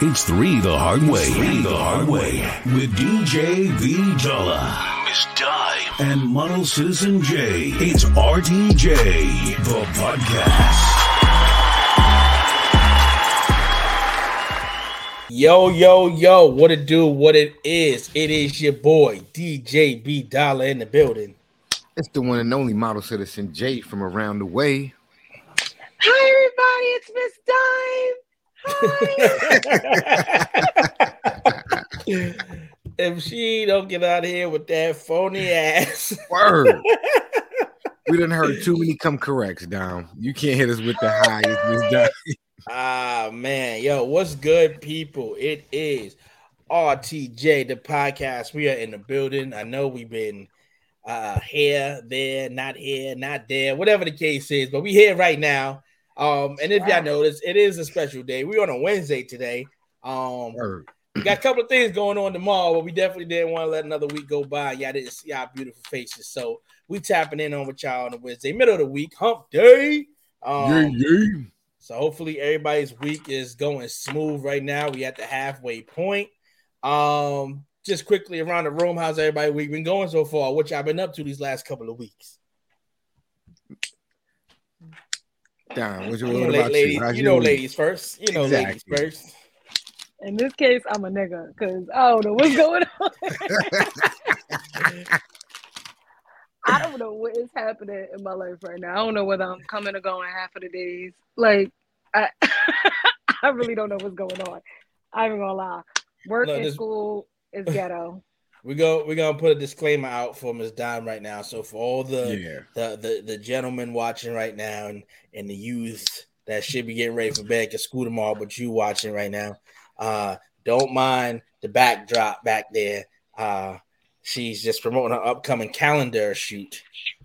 It's three the hard way. Three the hard way with DJ B Dollar, Miss Dime, and Model Citizen J. It's RTJ the podcast. Yo, yo, yo, what it do, what it is. It is your boy, DJ B Dollar in the building. It's the one and only model citizen J from around the way. Hi, everybody. It's Miss Dime. If she don't get out of here with that phony ass. Word. we didn't heard too many come corrects down. You can't hit us with the highest. Ah man, yo, what's good, people? It is RTJ, the podcast. We are in the building. I know we've been uh here, there, not here, not there, whatever the case is, but we here right now. Um, and if y'all notice, it is a special day. We're on a Wednesday today. Um, we got a couple of things going on tomorrow, but we definitely didn't want to let another week go by. Y'all didn't see our beautiful faces, so we tapping in on with y'all on a Wednesday, middle of the week, hump day. Um, Yeah, yeah. so hopefully everybody's week is going smooth right now. We at the halfway point. Um, just quickly around the room, how's everybody week been going so far? What y'all been up to these last couple of weeks? Down. What's your, You what know, about ladies, you? How's you know week? ladies first. You know ladies first. In this case, I'm a nigga because I don't know what's going on. I don't know what is happening in my life right now. I don't know whether I'm coming or going half of the days. Like, I, I really don't know what's going on. I'm gonna lie. Work Look, and this- school is ghetto. We go we're gonna put a disclaimer out for Ms. Dime right now. So for all the Yeah. the, the the gentlemen watching right now and and the youth that should be getting ready for bed to school tomorrow, but you watching right now, uh, don't mind the backdrop back there. Uh, she's just promoting her upcoming calendar shoot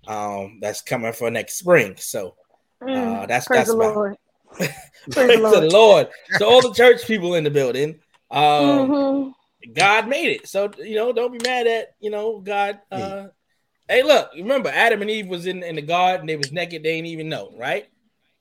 um, that's coming for next spring. So uh, Mm, that's praise that's the about- Lord. praise the the Lord. Lord. So all the church people in the building. Um, Mhm. God made it. So you know, don't be mad at you know God. Uh, hey, look, remember Adam and Eve was in, in the garden, they was naked, they didn't even know, right?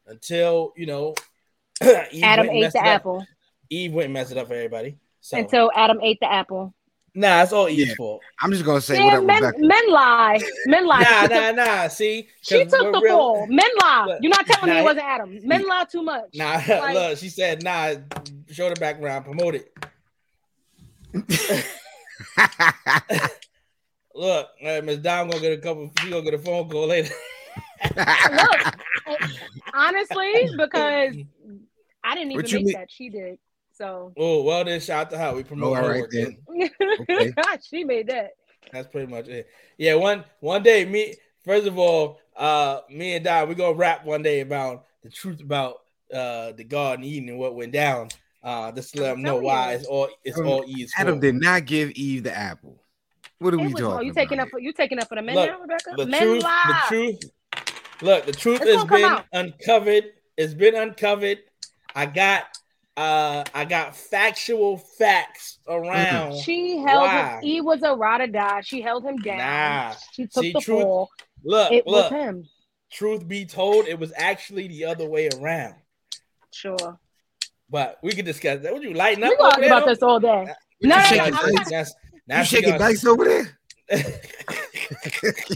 Until you know Adam ate the apple Eve went and messed it up for everybody. So until Adam ate the apple. nah, it's all Eve's Yeah. fault. I'm just gonna say Yeah, men, Rebecca. men lie. Men lie. Nah, nah, nah. See, she took the real- fall. Men lie. Look, You're not telling me it wasn't Adam. Men lie too much. Nah, Like- look, she said, nah, show the background, promote it. Look, uh, Miss Dom gonna get a couple. She gonna get a phone call later. Look, honestly, because I didn't even make mean- that. She did. So Oh well, then shout out to how We promote Oh, all her right work. then. then. Okay. she made that. That's pretty much it. Yeah, one one day, me first of all, uh, me and Don, we gonna rap one day about the truth about uh the Garden of Eden and what went down. Uh, just to let them know why it's all it's Um, all Eve's Adam did not give Eve the apple. What are we It was, talking oh, you about? taking up for you taking up for the men Look, now, Rebecca? the men truth, lie. the truth. Look, the truth It's has been out. uncovered. It's been uncovered. I got uh I got factual facts around. She held Why? him. He was a ride or die. She held him down. Nah. She took See, the truth- fall. Look, It look. was him. Truth be told, it was actually the other way around. Sure. But we can discuss that. Would you lighten up? We over talking about this all day. No, can no, discuss no, That's- You shaking dice over there?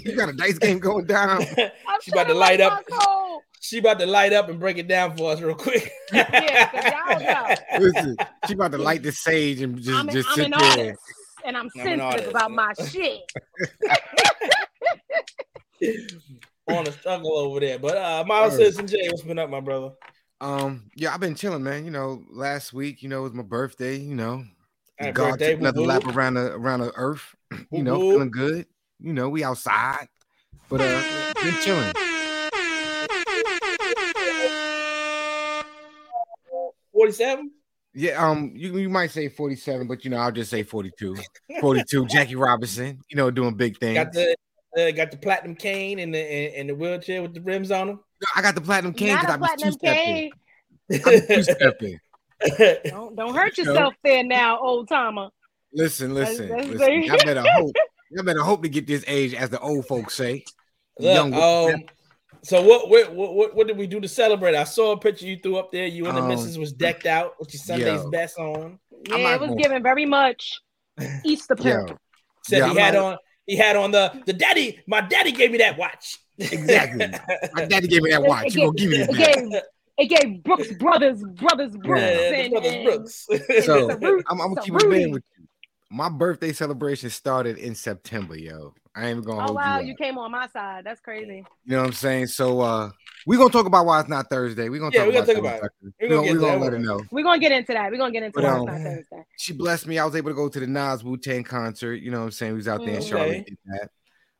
you got a dice game going down. I'm she about to light up. my cold. She about to light up and break it down for us real quick. Yeah, 'cause y'all Listen, she about to light the sage and just, I'm, just I'm sit an there. artist, and I'm I'm sensitive artist. about my shit. on the struggle over there. But uh Miles Word. Citizen J, what's been up, my brother? Um, yeah, I've been chilling, man. You know, last week, you know, it was my birthday. You know, Happy God birthday, took another lap around the around the earth. You know, Boo-boo. feeling good. You know, we outside, but uh, been chilling. Forty-seven. Yeah, um, you, you might say 47, but you know, I'll just say 42. 42, Jackie Robinson, you know, doing big things. Got the uh, got the platinum cane and the and, and the wheelchair with the rims on them. I got the platinum cane because a I was two stepping. I'm two stepping. Don't don't hurt You know. yourself there now, old timer. Listen, listen, that's listen. I better hope. I better hope to get this age, as the old folks say. The Look, young um, So what, what what what did we do to celebrate? I saw a picture you threw up there. You and the Um, missus was decked out with your Sunday's yo. best on. Yeah, it was gonna- giving very much Easter Yo, pimp. Said Yeah, he I'm had not- on he had on the the daddy. My daddy gave me that watch. Exactly. my daddy gave me that watch. You gonna give me It that? it gave Brooks Brothers Brothers Brooks Yeah, and, brothers and- Brooks. So It's I'm, I'm gonna keep it with you. My birthday celebration started in September, yo. I ain't gonna Oh hold wow, you. you came on my side. That's crazy. You know what I'm saying? So uh we're gonna talk about why it's not Thursday. We're gonna Yeah, talk we gonna about talk about it. in a We second. gonna We're gonna, we gonna let her know. We're gonna get into that. We're gonna get into But, that. um, It's not Thursday. She blessed me. I was able to go to the Nas Wu Tang concert. You know what I'm saying? We was out there in Okay. Charlotte. Did that.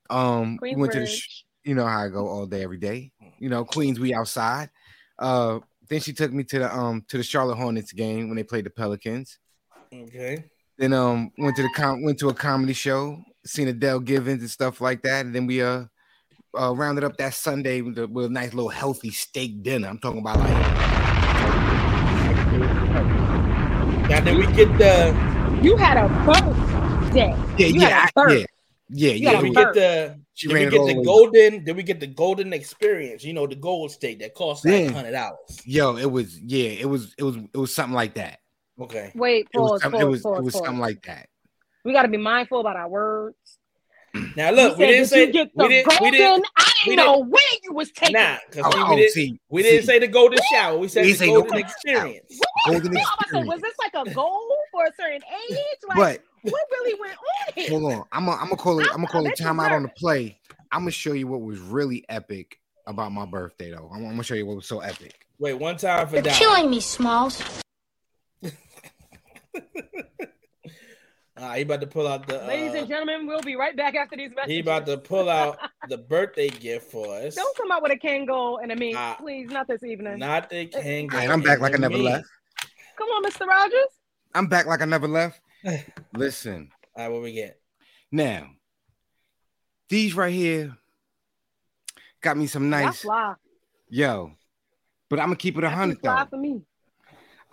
Um, we went to the. Sh- you know how I go all day, every day. You know, Queens, we outside. Uh, then she took me to the um to the Charlotte Hornets game when they played the Pelicans. okay. Then um went to the com- went to a comedy show, seen Adele Givens and stuff like that. And then we uh, uh rounded up that Sunday with a, with a nice little healthy steak dinner. I'm talking about like Now then we get the You had a birthday. yeah You yeah had a I- birth. yeah yeah You yeah. had did a we get the She did we get the the way. golden did we get the golden experience? You know, the gold steak that costs like hundred dollars. Yo, it was yeah, it was it was it was something like that. Okay. Wait, It was pause, pause, it was pause, it was pause. something like that. We got to be mindful about our words. Now look, you we didn't say get the we didn't we didn't I we didn't know where you was taking. nah, because Oh, we, oh, we didn't see, we didn't see. say the golden shower. We said We the didn't say no golden golden experience. golden No, I'm about to say, was this like a goal for a certain age? Like, But what really went on here? hold on, I'm gonna call it I- I'm gonna call it bet time out on the play. I'm gonna show you what was really epic about my birthday though. I'm, I'm gonna show you what was so epic. Wait, one time for You're Don. killing me, Smalls. Ah, he about to pull out the Ladies uh, and gentlemen, we'll be right back after these messages. he about to pull out the birthday gift for us. Don't come out with a Kangol and a mink, Ah. please. Not this evening. Not the king. All right, I'm back like I never left. Come on, Mr. Rogers. I'm back like I never left. Listen, All right, what we get? now these right here got me some Y'all nice fly. yo, but I'm gonna keep it a hundred fly though. for me.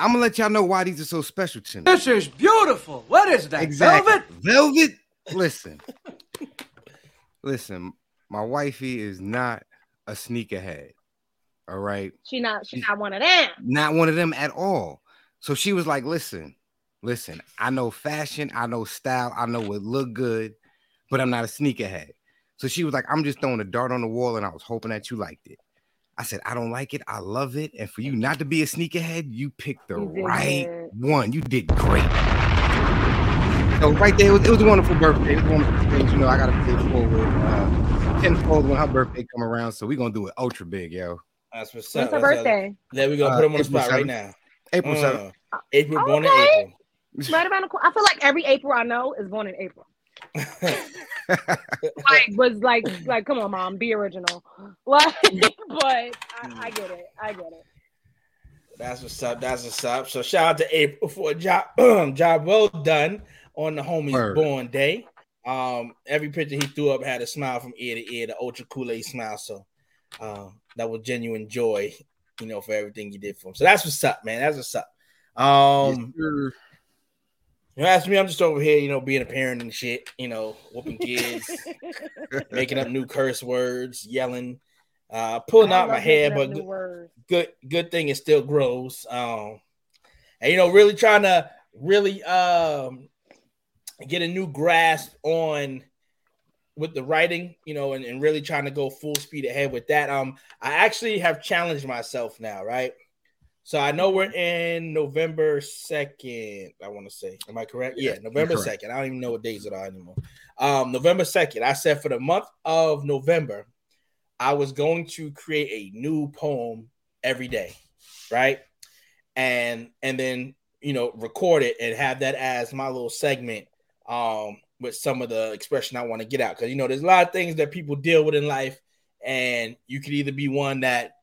I'm gonna let y'all know why these are so special to me. This is beautiful. What is that? Exactly. Velvet? Velvet. Listen. Listen, my wifey is not a sneakerhead. All right. She not. She not one of them. Not one of them at all. So she was like, listen, listen, I know fashion, I know style, I know what look good, but I'm not a sneakerhead. So she was like, I'm just throwing a dart on the wall and I was hoping that you liked it. I said, I don't like it. I love it. And for you not to be a sneakerhead, you picked the You right good. one. You did great. So right there, it was, it was a wonderful birthday. It was one of the things, you know, I got to pay forward uh, tenfold when her birthday come around. So we're going to do it ultra big, yo. That's what's up. When's her That's up. birthday? There we go. Put him on the April spot right now. April 7th. Uh, April born in Okay. April. Right around the corner. I feel like every April I know is born in April. Like was like like come on, mom, be original. Like, but I, I get it. I get it. That's what's up. That's what's up. So shout out to April for a job job well done on the homie's Word. born day. Um, every picture he threw up had a smile from ear to ear, the ultra Kool-Aid smile. So um, that was genuine joy, you know, for everything you did for him. So that's what's up, man. That's what's up. Um, Yes, sir. you ask me, I'm just over here, you know, being a parent and shit, you know, whooping kids, making up new curse words, yelling, uh, pulling I out my hair, but good, good good thing it still grows. Um, and you know, really trying to really um get a new grasp on with the writing, you know, and, and really trying to go full speed ahead with that. Um, I actually have challenged myself now, right? So I know we're in November 2nd, I want to say. Am I correct? Yeah, you're November correct. 2nd. I don't even know what days it are anymore. Um, November 2nd. I said for the month of November, I was going to create a new poem every day, right? And and then you know record it and have that as my little segment um with some of the expression I want to get out because you know there's a lot of things that people deal with in life and you could either be one that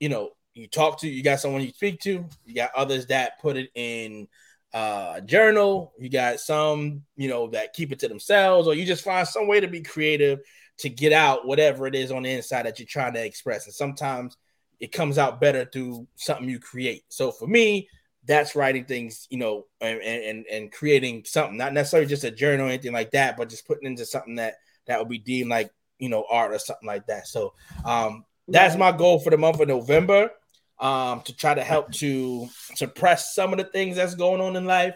you know you talk to you got someone you speak to you got others that put it in uh, a journal you got some you know that keep it to themselves or you just find some way to be creative to get out whatever it is on the inside that you're trying to express. And sometimes it comes out better through something you create. So for me that's writing things you know and and, and creating something not necessarily just a journal or anything like that but just putting into something that that would be deemed like you know art or something like that. So um that's my goal for the month of November. Um, to try to help to suppress some of the things that's going on in life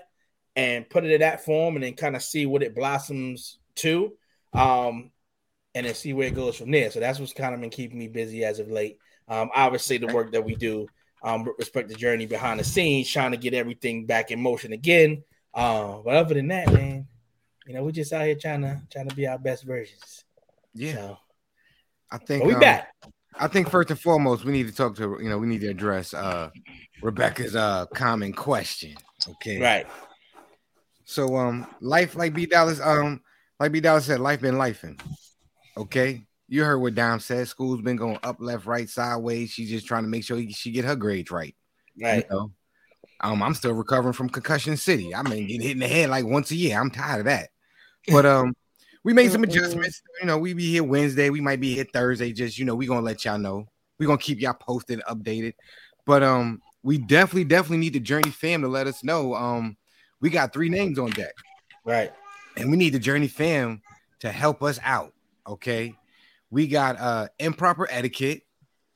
and put it in that form and then kind of see what it blossoms to. Um, and then see where it goes from there. So that's what's kind of been keeping me busy as of late. Um, obviously the work that we do, um, with respect the journey behind the scenes, trying to get everything back in motion again. Uh, but other than that, man, you know, we're just out here trying to trying to be our best versions. Yeah, So, I think we um, back. I think first and foremost, we need to talk to you know we need to address uh Rebecca's uh common question. Okay, Right. So um, life like B Dollar um like B Dollar said, life been lifing. Okay, you heard what Dom said. School's been going up, left, right, sideways. She's just trying to make sure she get her grades right. Right. You know? Um, I'm still recovering from concussion city. I mean, getting hit in the head like once a year. I'm tired of that. But um, we made some adjustments. You know, we be here Wednesday. We might be here Thursday. Just you know, we gonna let y'all know. We gonna keep y'all posted, updated. But um, we definitely, definitely need the Journey fam to let us know. Um, we got three names on deck, Right. and we need the Journey fam to help us out. Okay, we got uh improper etiquette,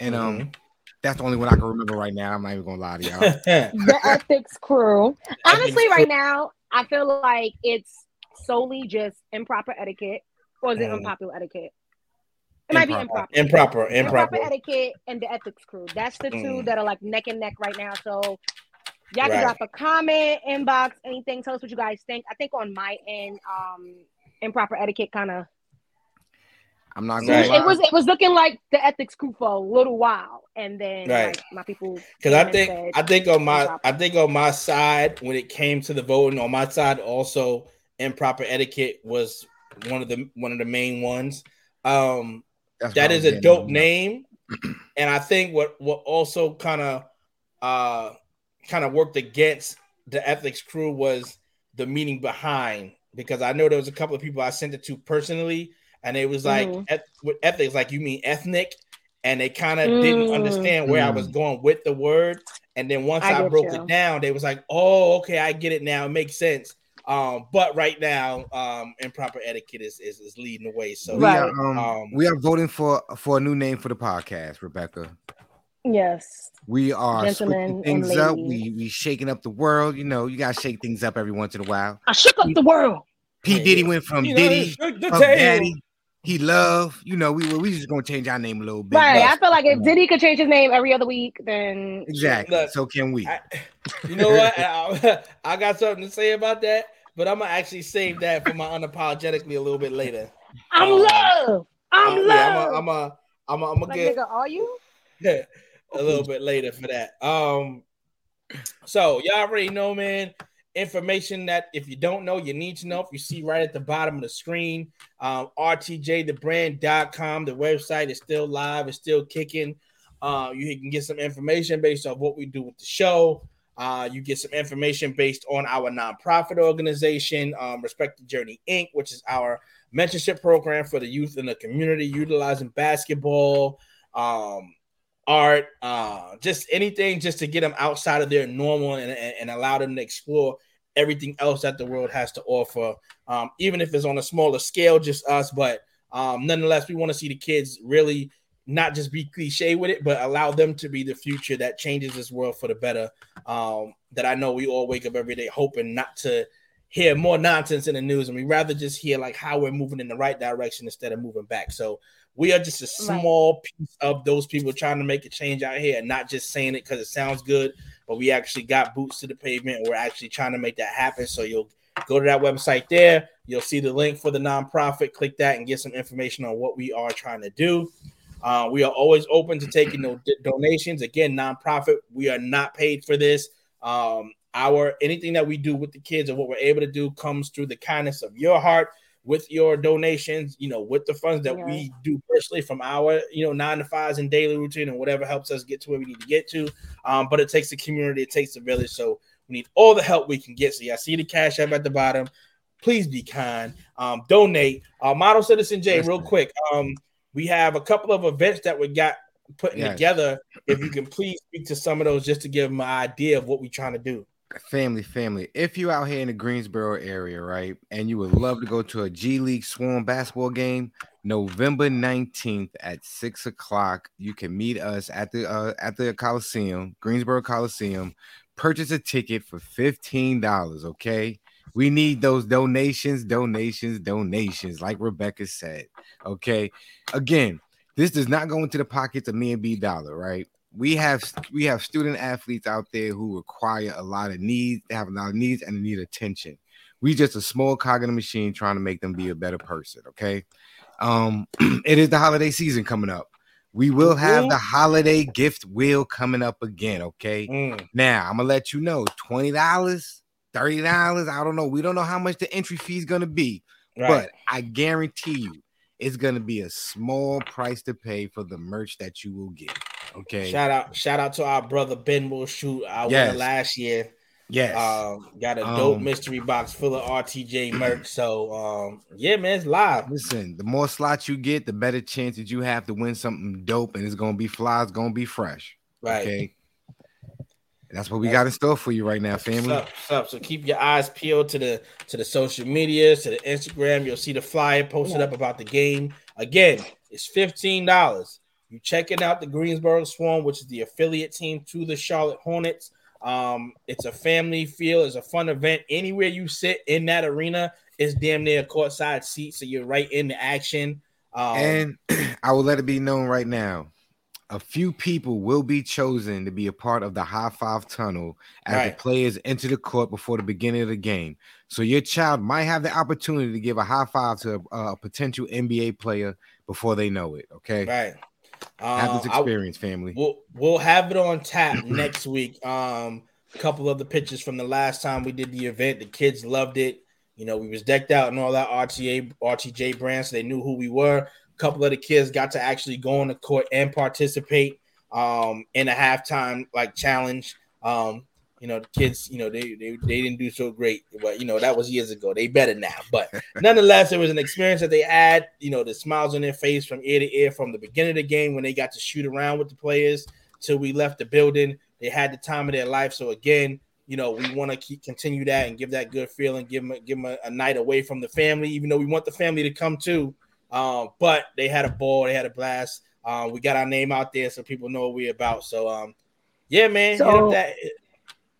and um, Mhm. that's the only one I can remember right now. I'm not even gonna lie to y'all. the ethics crew. Honestly, Ethics right crew. now, I feel like it's solely just improper etiquette, or is it Mhm. unpopular etiquette? It might be Improper. improper. improper. Improper. Improper etiquette and the ethics crew. That's the two Mm. that are like neck and neck right now. So y'all can Right. drop a comment, inbox, anything. Tell us what you guys think. I think on my end, um, improper etiquette kind of I'm not Right. gonna lie. it was it was looking like the ethics crew for a little while, and then Right. like my people Because I think said, I think on my improper. I think on my side when it came to the voting on my side also improper etiquette was one of the one of the main ones. Um That's that what I is was a dope at. name, and I think what what also kind of uh kind of worked against the ethics crew was the meaning behind because I know there was a couple of people I sent it to personally, and it was like Mhm. eth- with ethics, like you mean ethnic, and they kind of didn't Mm. understand where I was going with the word, and then once I I, broke you. it down, they was like, "Oh, okay, I get it now. It makes sense." Um, but right now, um, improper etiquette is is, is leading the way. So We Right. are um, Um, we are voting for for a new name for the podcast, Rebecca. yes. We are Gentlemen things up. We we shaking up the world. You know, you gotta shake things up every once in a while. I shook up the world. P Yeah, Diddy went from You Diddy, shook the Puff table. Daddy, he love. You know, we we just gonna change our name a little bit. Right. Yes. I feel like if Diddy could change his name every other week, then Exactly. Look, so can we? I, you know what? I, I got something to say about that, but I'm gonna actually save that for my unapologetically a little bit later. I'm Um, love. I'm Uh, love. yeah, I'm a, I'm a, I'm a, I'm a like, get nigga, are you? a little bit later for that. Um, so y'all already know, man. Information that if you don't know, you need to know. If you see right at the bottom of the screen, um, rtjthebrand.com. The website is still live, it's still kicking. Uh, you can get some information based on what we do with the show. Uh, you get some information based on our nonprofit organization, um, Respect the Journey Inc., which is our mentorship program for the youth in the community, utilizing basketball, um, art, uh, just anything just to get them outside of their normal and, and, and allow them to explore everything else that the world has to offer, um, even if it's on a smaller scale, just us. But um, nonetheless, we want to see the kids really not just be cliche with it, but allow them to be the future that changes this world for the better. Um, that I know we all wake up every day hoping not to hear more nonsense in the news, and we rather just hear like how we're moving in the right direction instead of moving back. So we are just a Right. small piece of those people trying to make a change out here, and not just saying it because it sounds good, but we actually got boots to the pavement, and we're actually trying to make that happen. So you'll go to that website there. You'll see the link for the nonprofit. Click that and get some information on what we are trying to do. Uh, we are always open to taking no d- donations. Again, nonprofit. We are not paid for this. Um, our anything that we do with the kids and what we're able to do comes through the kindness of your heart with your donations. You know, with the funds that Yeah. we do personally from our you know nine to fives and daily routine and whatever helps us get to where we need to get to. Um, but it takes the community, it takes the village. So we need all the help we can get. So yeah, see the cash app at the bottom. Please be kind. Um, donate. Uh, Model Citizen J, real quick. Um, we have a couple of events that we got putting Yes. together. If you can please speak to some of those just to give them an idea of what we're trying to do. family, family. If you out here in the Greensboro area, right, and you would love to go to a G League Swarm basketball game, November 19th at six o'clock, you can meet us at the uh, at the Coliseum, Greensboro Coliseum. Purchase a ticket for $15. Okay. We need those donations, donations, donations, like Rebecca said. Okay. Again, this does not go into the pockets of me and B Dollar, right? we have we have student athletes out there who require a lot of needs, they have a lot of needs and need attention. We just a small cog in the machine trying to make them be a better person. Okay. Um, it is the holiday season coming up. We will have the holiday gift wheel coming up again. Okay. Mm. Now I'm gonna let you know $20, $30. I don't know. We don't know how much the entry fee is gonna be, right. but I guarantee you it's gonna be a small price to pay for the merch that you will get. Okay. Shout out, shout out to our brother Ben Will shoot I yes. winner last year. Yes. Um, got a dope um, mystery box full of RTJ merch. So um, yeah, man, it's live. Listen, the more slots you get, the better chances you have to win something dope, and it's gonna be fly, it's gonna be fresh. Right. Okay. That's what we got in store for you right now, family. What's up, what's up? So keep your eyes peeled to the to the social media, to the Instagram. You'll see the flyer posted up about the game. Again, it's fifteen dollars. You checking out the Greensboro Swarm, which is the affiliate team to the Charlotte Hornets. Um, it's a family feel, it's a fun event. Anywhere you sit in that arena it's damn near a courtside seat, so you're right in the action. Um, and I will let it be known right now. A few people will be chosen to be a part of the high five tunnel as right. the players enter the court before the beginning of the game. So your child might have the opportunity to give a high five to a, a potential NBA player before they know it. Okay. Right. Have this um, experience, I, family. We'll we'll have it on tap next week. Um, a couple of the pictures from the last time we did the event, the kids loved it. You know, we was decked out and all that RTA RTJ brands. So they knew who we were. A couple of the kids got to actually go on the court and participate um, in a halftime like challenge. Um, you know, the kids, you know, they, they they didn't do so great, but you know, that was years ago. They better now. But nonetheless, it was an experience that they had, you know, the smiles on their face from ear to ear from the beginning of the game when they got to shoot around with the players till we left the building. They had the time of their life. So again, you know, we want to keep continue that and give that good feeling, give them, give them a, a, night away from the family, even though we want the family to come too. Um, but they had a ball, they had a blast. Um, we got our name out there so people know what we're about. So um, yeah, man, so, that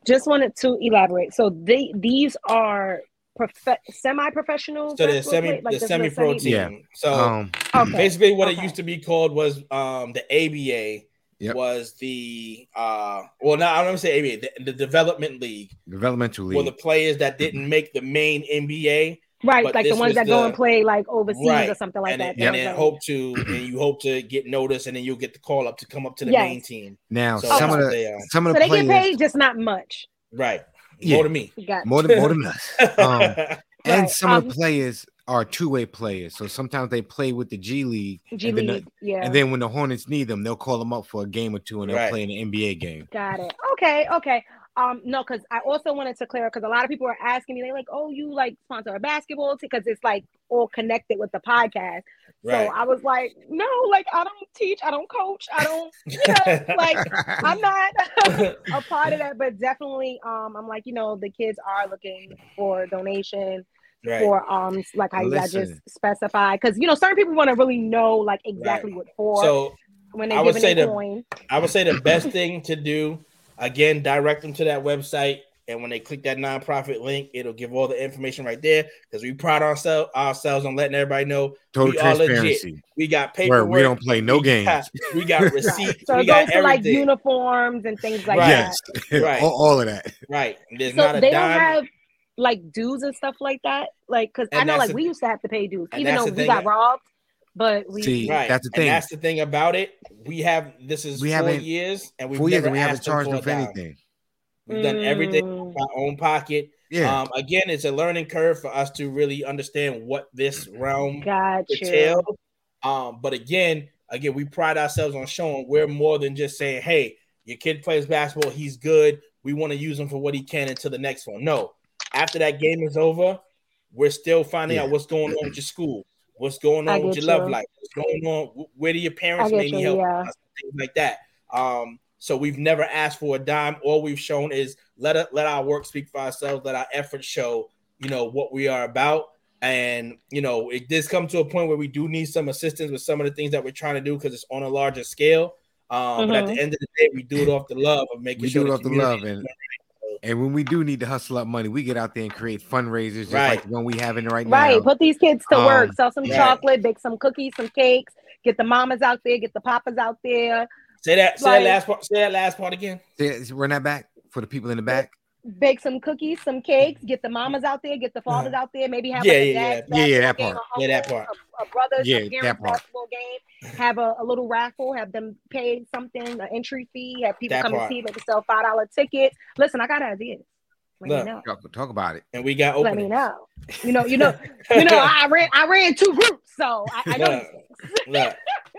just wanted to elaborate. So they these are prof- semi-professional. So the semi like the semi-pro team. Yeah. So um, okay. basically, what okay. it used to be called was um the ABA. Yep. Was the uh well now I'm gonna say ABA the, the development league developmental league for the players that didn't make the main NBA Right, like the ones that the, go and play like overseas right. or something like and that. It, and then hope to, and you hope to get noticed, and then you'll get the call up to come up to the yes. main team. Now, so some, of the, some of the so players, they get paid, just not much. Right, yeah. more than me. More than more than us. Um, right. And some um, of the um, players are two way players, so sometimes they play with the G League. G League, the, yeah. And then when the Hornets need them, they'll call them up for a game or two, and they'll right. play in an NBA game. Got it. Okay, okay. Um, no, because I also wanted to clear because a lot of people are asking me, they like, oh, you like sponsor a basketball team because it's like all connected with the podcast. Right. So I was like, no, like I don't teach, I don't coach, I don't, you know, like I'm not a part of that, but definitely, um, I'm like, you know, the kids are looking for donation. Right. For um, like I, you just specify, because you know certain people want to really know like exactly right. what for. So when they I would say the coin. I would say the best thing to do Again, direct them to that website. And when they click that nonprofit link, it'll give all the information right there because we pride ourselves ourselves on letting everybody know total we transparency. We got paperwork. Where we don't play no we games. Got, we got receipts. so we got everything. like uniforms and things like right. that. right, all, all, of that. Right. There's so not a they dime. don't have like dues and stuff like that. Like, because I know like a, we used to have to pay dues, even though we got robbed. But we see right. that's the thing. And that's the thing about it. We have this is we four years, and we've four years, and we haven't charged them for anything. We've done everything in mm. our own pocket. Yeah. Um, again, it's a learning curve for us to really understand what this realm gotcha. entails. Um, but again, again, we pride ourselves on showing we're more than just saying, "Hey, your kid plays basketball, he's good. We want to use him for what he can until the next one." No, after that game is over, we're still finding yeah. out what's going on with your school, what's going on with your you. love life, what's going on, where do your parents may need help, yeah. things like that. Um, So we've never asked for a dime. All we've shown is let it, let our work speak for ourselves. Let our efforts show, you know, what we are about. And you know, it does come to a point where we do need some assistance with some of the things that we're trying to do because it's on a larger scale. Um, mm-hmm. But at the mm-hmm. end of the day, we do it off the love of making we sure do it off the love and. And when we do need to hustle up money, we get out there and create fundraisers, just right. like the one we having right, now. Right, put these kids to um, work, sell some right. chocolate, bake some cookies, some cakes, get the mamas out there, get the papas out there. Say that. Say that last part. Say that last part again. Say, run that back for the people in the back bake some cookies, some cakes, get the mamas out there, get the uh-huh. fathers out there, maybe have yeah, like yeah, yeah, yeah, that part, yeah, that part, a, a brothers, yeah, that part. game, have a, a, little raffle, have them pay something, an entry fee, have people that come part. and see, maybe sell five dollar tickets. Listen, I got ideas. Let Look, talk, talk, about it, and we got. Openings. Let me know. You know, you know, you know. I ran, I ran two groups, so I, I know. Look,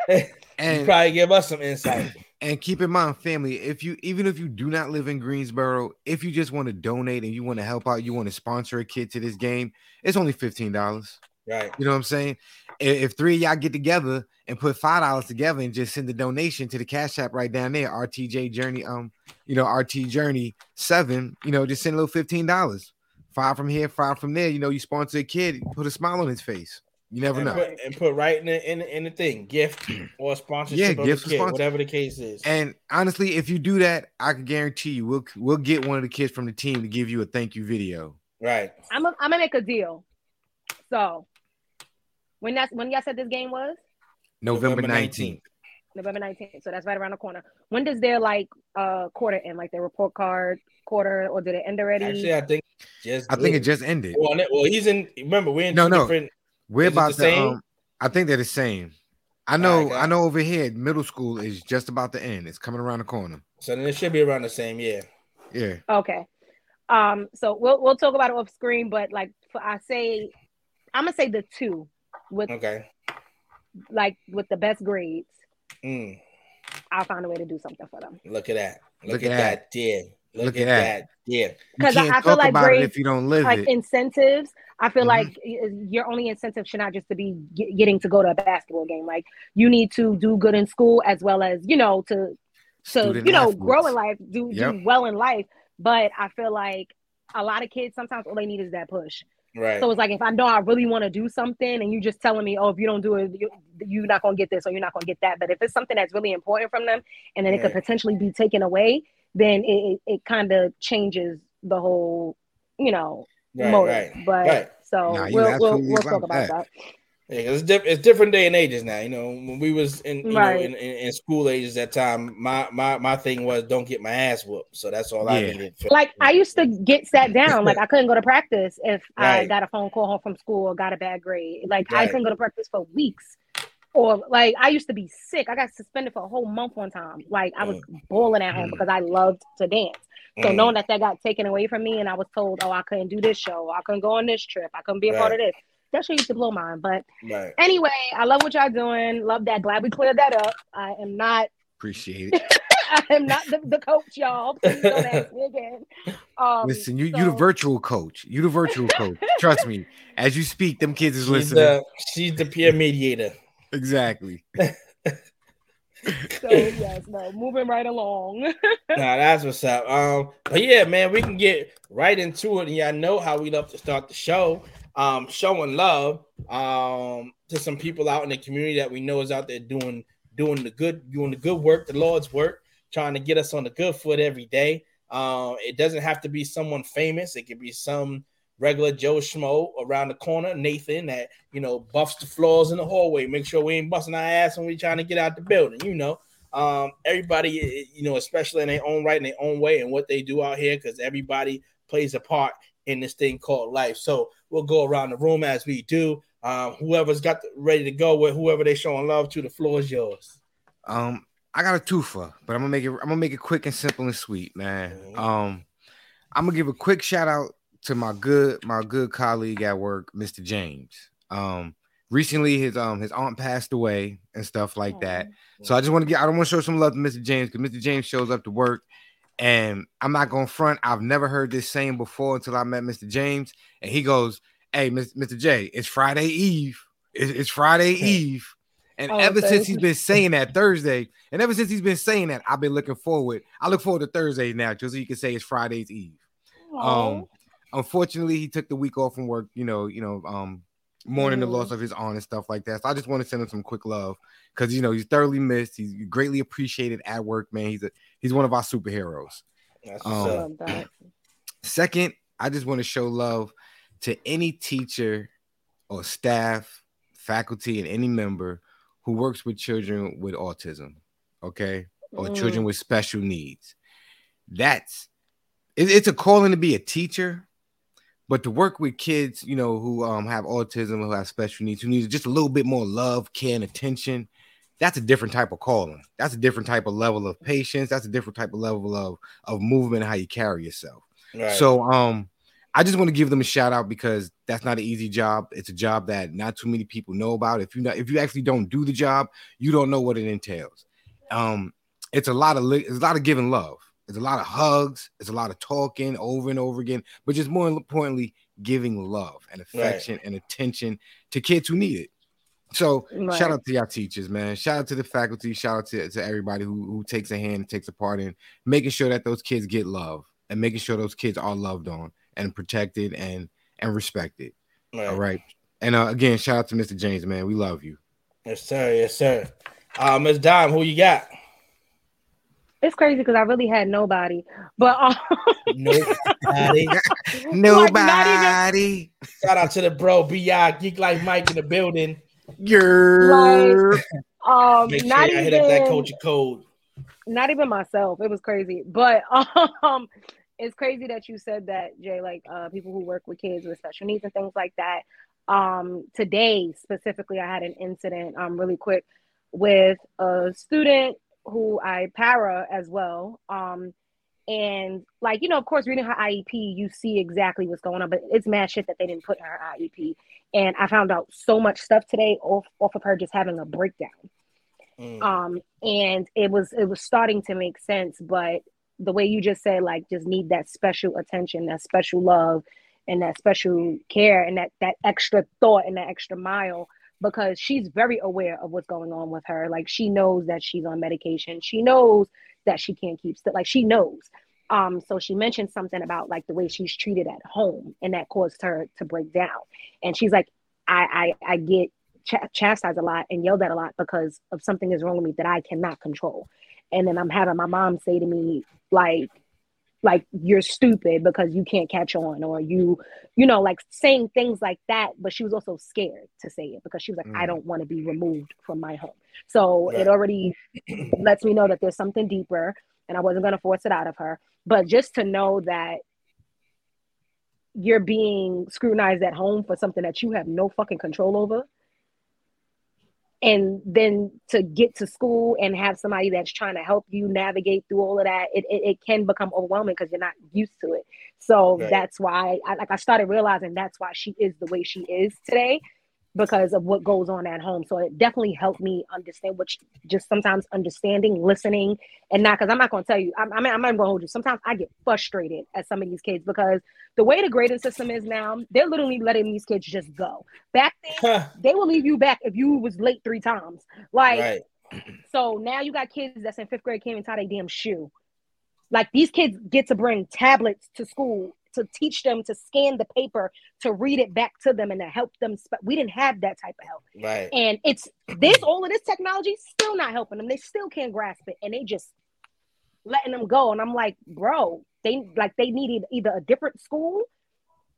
and you probably give us some insight. And keep in mind, family, if you even if you do not live in Greensboro, if you just want to donate and you want to help out, you want to sponsor a kid to this game, it's only fifteen dollars. Right. You know what I'm saying? If three of y'all get together and put five dollars together and just send the donation to the cash app right down there, RTJ Journey, um, you know, RT Journey seven, you know, just send a little fifteen dollars. Five from here, five from there. You know, you sponsor a kid, put a smile on his face. You never and know. Put, and put right in the, in, in the thing, gift or sponsorship. Yeah, gift kid, sponsor. whatever the case is. And honestly, if you do that, I can guarantee you we'll we'll get one of the kids from the team to give you a thank you video. Right. I'm a, I'm gonna make a deal. So when that's when y'all said this game was November nineteenth. November 19th. So that's right around the corner. When does their like uh quarter end? Like their report card quarter, or did it end already? Actually, I think just I think it just ended. Well, well, he's in. Remember, we're in no, no. different we're about the, same. Um, I think they're the same. I know. Right, I know. Over here, middle school is just about to end. It's coming around the corner. So then it should be around the same year. Yeah. Okay. Um. So we'll we'll talk about it off screen, but like I say, I'm gonna say the two with okay, like with the best grades. Mm. I'll find a way to do something for them. Look at that. Look, Look at, at that. that. Look, Look at, that. that. Yeah. Because I, I feel like grades, if you don't live like it. incentives, I feel mm-hmm. like your only incentive should not just to be getting to go to a basketball game. Like you need to do good in school as well as you know to to Student you know athletes. grow in life, do yep. do well in life. But I feel like a lot of kids sometimes all they need is that push. Right. So it's like if I know I really want to do something, and you're just telling me, oh, if you don't do it, you, you're not gonna get this or you're not gonna get that. But if it's something that's really important from them, and then right. it could potentially be taken away, then it, it, it kind of changes the whole, you know, right, motive. Right, but right. so nah, we'll we'll, we'll talk about that. that. Yeah, it's, diff- it's different day and ages now. You know, when we was in you right. know in, in, in, school ages that time, my my my thing was don't get my ass whooped. So that's all yeah. I needed. For- like I used to get sat down. like I couldn't go to practice if right. I got a phone call home from school or got a bad grade. Like right. I couldn't go to practice for weeks. Or like I used to be sick. I got suspended for a whole month one time. Like I was mm. bawling at home mm. because I loved to dance. So mm. knowing that that got taken away from me, and I was told, "Oh, I couldn't do this show. I couldn't go on this trip. I couldn't be a right. part of this." That shit used to blow mine. But right. anyway, I love what y'all doing. Love that. Glad we cleared that up. I am not appreciate it. I am not the, the coach, y'all. Please don't ask me again. Um, Listen, you so... you the virtual coach. You the virtual coach. Trust me. As you speak, them kids is she's listening. The, she's the peer mediator. Exactly. so yes, no, moving right along. nah, that's what's up. Um, but yeah, man, we can get right into it. And y'all know how we love to start the show. Um, showing love um to some people out in the community that we know is out there doing doing the good, doing the good work, the Lord's work, trying to get us on the good foot every day. Um, it doesn't have to be someone famous, it could be some regular Joe Schmo around the corner, Nathan that you know buffs the floors in the hallway, make sure we ain't busting our ass when we trying to get out the building. You know, um, everybody, eh, you know, especially in their own right, in their own way, and what they do out here, because everybody plays a part in this thing called life. So we'll go around the room as we do. Um, whoever's got the, ready to go with whoever they showing love to, the floor is yours. Um, I got a twofer, but I'm gonna make it. I'm gonna make it quick and simple and sweet, man. Mm-hmm. Um, I'm gonna give a quick shout out to my good my good colleague at work, Mr. James. Um, recently his um his aunt passed away and stuff like that. So I just want to get I don't want to show some love to Mr. James because Mr. James shows up to work. And I'm not going to front. I've never heard this saying before until I met Mr. James. And he goes, Hey, Mr. J, it's Friday Eve. It's, it's Friday Eve. And Oh, ever since he's been saying that Thursday, and ever since he's been saying that, I've been looking forward. I look forward to Thursday now, just so you can say it's Friday's Eve. Um, unfortunately, he took the week off from work. You know, you know, um, mourning the Mm. loss of his aunt and stuff like that. So I just want to send him some quick love because you know he's thoroughly missed. He's greatly appreciated at work, man. He's a he's one of our superheroes. That's Um, what's I up. love that. Second, I just want to show love to any teacher or staff, faculty, and any member who works with children with autism, okay, or Mm. children with special needs. That's it- it's a calling to be a teacher, but to work with kids, you know, who um have autism, who have special needs, who need just a little bit more love, care, and attention. That's a different type of calling. That's a different type of level of patience. That's a different type of level of of movement, and how you carry yourself. Right. So um I just want to give them a shout out because that's not an easy job. It's a job that not too many people know about. If you not, if you actually don't do the job, you don't know what it entails. Um, it's a lot of li- it's a lot of giving love. It's a lot of hugs. It's a lot of talking over and over again. But just more importantly, giving love and affection and attention to kids who need it. So Right. shout out to y'all teachers, man. Shout out to the faculty. Shout out to, to everybody who, who takes a hand and takes a part in making sure that those kids get love and making sure those kids are loved on and protected and and respected. right. All right. And uh, again, shout out to Mr. James, man. We love you. Yes, sir. Yes, sir. Uh, Miss Dime, who you got? It's crazy because I really had nobody, but um, Nobody. Nobody. Shout out to the bro Bi Geek Like Mike in the building. You're um, Make sure not I hit up that even culture code. not even myself. It was crazy, but um, it's crazy that you said that, Jay. Like uh, people who work with kids with special needs and things like that. Um, today specifically, I had an incident. Um, really quick with a student who I para as well. Um, and like you know, of course, reading her IEP, you see exactly what's going on, but it's mad shit that they didn't put in her IEP. And I found out so much stuff today off off of her just having a breakdown Mm. um and it was it was starting to make sense but the way you just said like just need that special attention that special love and that special care and that that extra thought and that extra mile because she's very aware of what's going on with her. Like she knows that she's on medication. She knows that she can't keep still like she knows. Um so she mentioned something about like the way she's treated at home and that caused her to break down. And she's like i i, I get ch- chastised a lot and yelled at a lot because of something is wrong with me that I cannot control. And then I'm having my mom say to me, like, like you're stupid because you can't catch on, or you, you know, like saying things like that. But she was also scared to say it because she was like, I Mm. don't want to be removed from my home. So Right. it already lets me know that there's something deeper, and I wasn't gonna force it out of her. But just to know that you're being scrutinized at home for something that you have no fucking control over and then to get to school and have somebody that's trying to help you navigate through all of that it, it, it can become overwhelming because you're not used to it so Right. that's why I, like i started realizing that's why she is the way she is today because of what goes on at home so it definitely helped me understand which just sometimes understanding listening and not because i'm not going to tell you i, I mean i'm not going to hold you sometimes i get frustrated at some of these kids because the way the grading system is now they're literally letting these kids just go back then Huh. they will leave you back if you was late three times. Like, right. so now you got kids that's in fifth grade can't even tie their damn shoe. Like these kids get to bring tablets to school to teach them to scan the paper to read it back to them and to help them. Sp- we didn't have that type of help, Right. and it's this all of this technology still not helping them. They still can't grasp it, and they just letting them go. And I'm like, bro, they like they needed either a different school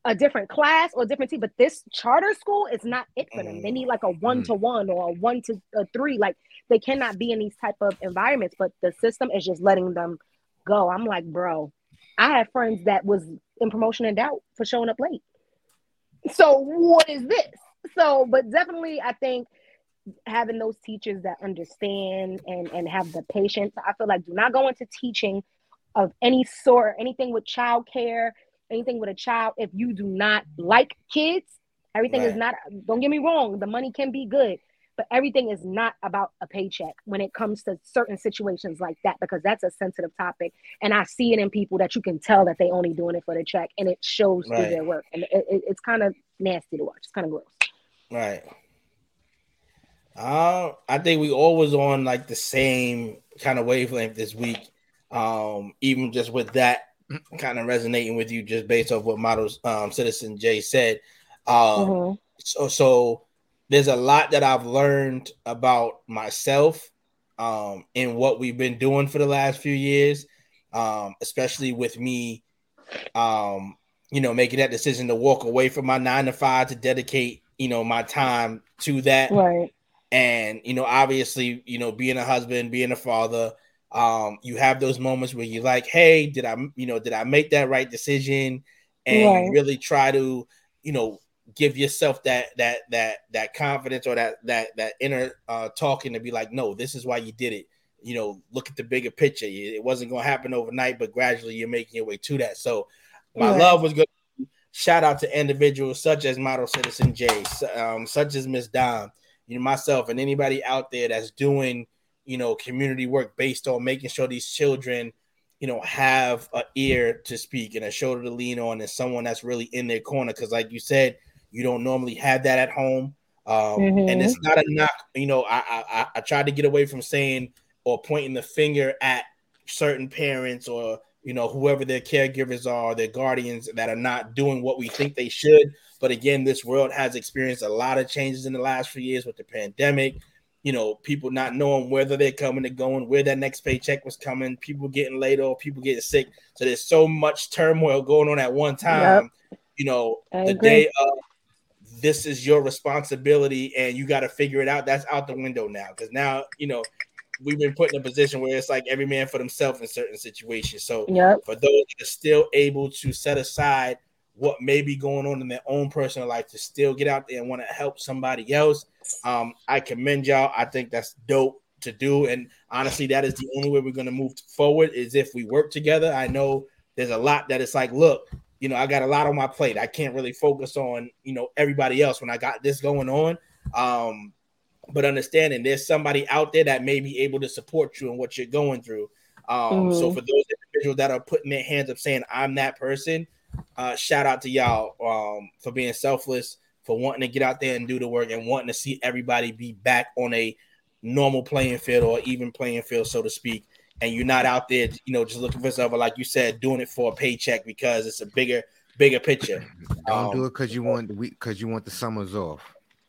a different class or a different team, but this charter school is not it for them. They need like a one to one or a one to a three. Like they cannot be in these type of environments, but the system is just letting them go. I'm like, bro, I have friends that was in promotion and doubt for showing up late. So what is this? So, but definitely, I think having those teachers that understand and and have the patience. I feel like do not go into teaching of any sort, anything with childcare, anything with a child if you do not like kids. Everything is not. Don't get me wrong. The money can be good, but everything is not about a paycheck when it comes to certain situations like that because that's a sensitive topic. And I see it in people that you can tell that they only doing it for the check, and it shows through their work, and it, it- it's kind of nasty to watch. It's kind of gross. Right. Uh, I think we always on like the same kind of wavelength this week. Um, even just with that kind of resonating with you, just based off what models um, Citizen jay said. Um, mm-hmm. so so there's a lot that I've learned about myself um, in what we've been doing for the last few years, um, especially with me, um, you know, making that decision to walk away from my nine to five to dedicate, you know, my time to that. Right. And you know, obviously, you know, being a husband, being a father, um, you have those moments where you're like, "Hey, did I, you know, did I make that right decision?" And right. really try to, you know, give yourself that that that that confidence or that that that inner uh, talking to be like, "No, this is why you did it." You know, look at the bigger picture. It wasn't going to happen overnight, but gradually you're making your way to that. So, my right. love was good. Shout out to individuals such as Model Citizen J, um, such as Miss Dom, you know, myself and anybody out there that's doing, you know, community work based on making sure these children, you know, have an ear to speak and a shoulder to lean on and someone that's really in their corner. Cause like you said, you don't normally have that at home. Um, mm-hmm. and it's not a knock, you know, I, I I tried to get away from saying or pointing the finger at certain parents or you know whoever their caregivers are, their guardians that are not doing what we think they should but again, this world has experienced a lot of changes in the last few years with the pandemic. You know, people not knowing whether they're coming and going, where that next paycheck was coming, people getting laid off, people getting sick. So there's so much turmoil going on at one time. Yep. You know, I the agree. day of this is your responsibility and you got to figure it out. That's out the window now because now, you know, we've been put in a position where it's like every man for themselves in certain situations. So yep. for those that are still able to set aside what may be going on in their own personal life to still get out there and want to help somebody else. Um, I commend y'all. I think that's dope to do. And honestly, that is the only way we're going to move forward is if we work together. I know there's a lot that it's like, look, you know, I got a lot on my plate. I can't really focus on, you know, everybody else when I got this going on. Um, but understanding there's somebody out there that may be able to support you in what you're going through. Um, mm-hmm. so for those individuals that are putting their hands up saying, I'm that person, uh, shout out to y'all um, for being selfless, for wanting to get out there and do the work, and wanting to see everybody be back on a normal playing field or even playing field, so to speak. And you're not out there, you know, just looking for something like you said, doing it for a paycheck because it's a bigger, bigger picture. Don't um, do it because you want the week because you want the summers off.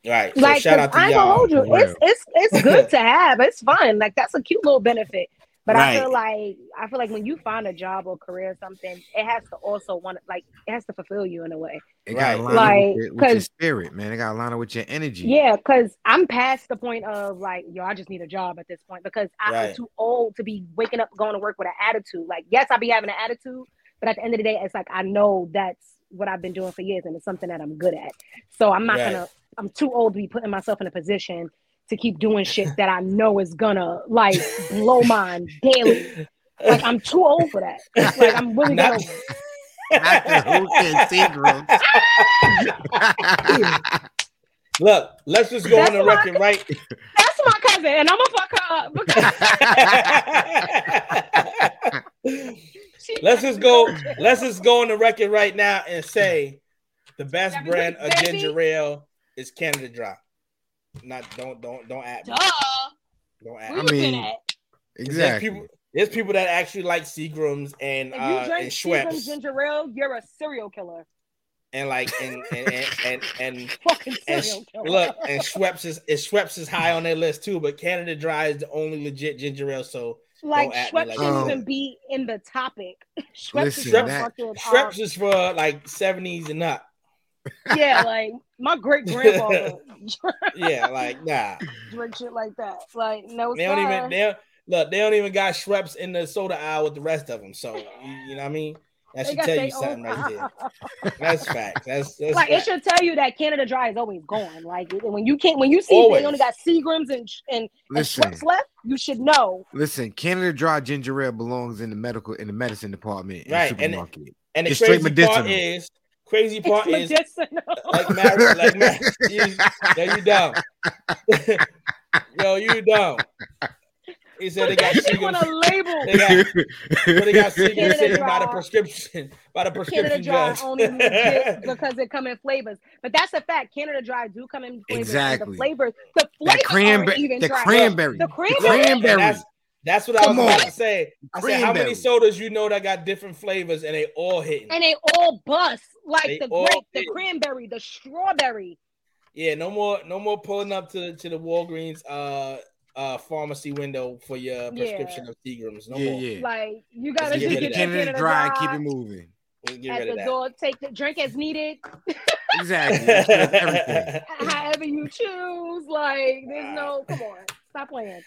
Right. So like, shout out to I y'all. Hold you. It's it's it's good to have. It's fun. Like that's a cute little benefit. But right. I feel like I feel like when you find a job or career or something, it has to also want like it has to fulfill you in a way. It got right. like because spirit, man. It got to line up with your energy. Yeah, because I'm past the point of like, yo, I just need a job at this point because I'm right. too old to be waking up going to work with an attitude. Like, yes, I be having an attitude, but at the end of the day, it's like I know that's what I've been doing for years and it's something that I'm good at. So I'm not gonna. I'm too old to be putting myself in a position to keep doing shit that I know is gonna like blow mine daily. Like I'm too old for that. Like I'm really gonna. Look, let's just go that's on the record, my, right? That's my cousin, and I'm gonna fuck her up. let's just go. Let's just go on the record right now and say the best brand of ginger ale is Canada Dry. Not don't don't don't at me. Duh. Don't at me. I mean, exactly. There's people, there's people that actually like Seagrams and if uh and Schweppes. Seagram's ginger ale, you're a serial killer. And like and and and and, and, Fucking and killer. look, and Schweppes is, is Schweppes is high on their list too, but Canada Dry is the only legit ginger ale. So like Schweppes like shouldn't um, even be in the topic. Schweppes, listen, is, that, Schweppes is for like 70s and up yeah, like my great grandfather. yeah, like nah. Drink shit like that. Like no. They don't even. They look. They don't even got Schweppes in the soda aisle with the rest of them. So you, you know what I mean. That should tell you something right there. That's facts. That's, that's like facts. it should tell you that Canada Dry is always going. Like when you can't, when you see always. they only got Seagrams and and, listen, and Schweppes left, you should know. Listen, Canada Dry ginger ale belongs in the medical in the medicine department. Right, and and the it's crazy part is Crazy part is uh, like marriage, like marriage. You, yo, you dumb. yo, you dumb. He said they got on Seagram's. a label. They got, but they got Seagram's Canada sitting by the prescription, by the prescription Canada prescription Dry drugs. only because it come in flavors. But that's a fact. Canada Dry do come in flavors. Exactly. The flavors, the flavors That cranberry, aren't even the dry. cranberry, The the cranberry. Cranberry. And that's that's what I was Come about on. to say. I said, how many Cranberry. sodas you know that got different flavors and they all hitting? And they all bust like They the all grape, the hit. cranberry, the strawberry. Yeah, no more, no more pulling up to to the Walgreens uh uh pharmacy window for your Yeah. prescription of Seagrams. No yeah, more. yeah. Like you gotta get just rid get of that that. Canada Canada dry, Dry keep it moving. Let's get at rid the of that. door. Take the drink as needed, Exactly. That's good, everything. however you choose. Like there's no, come on, stop playing.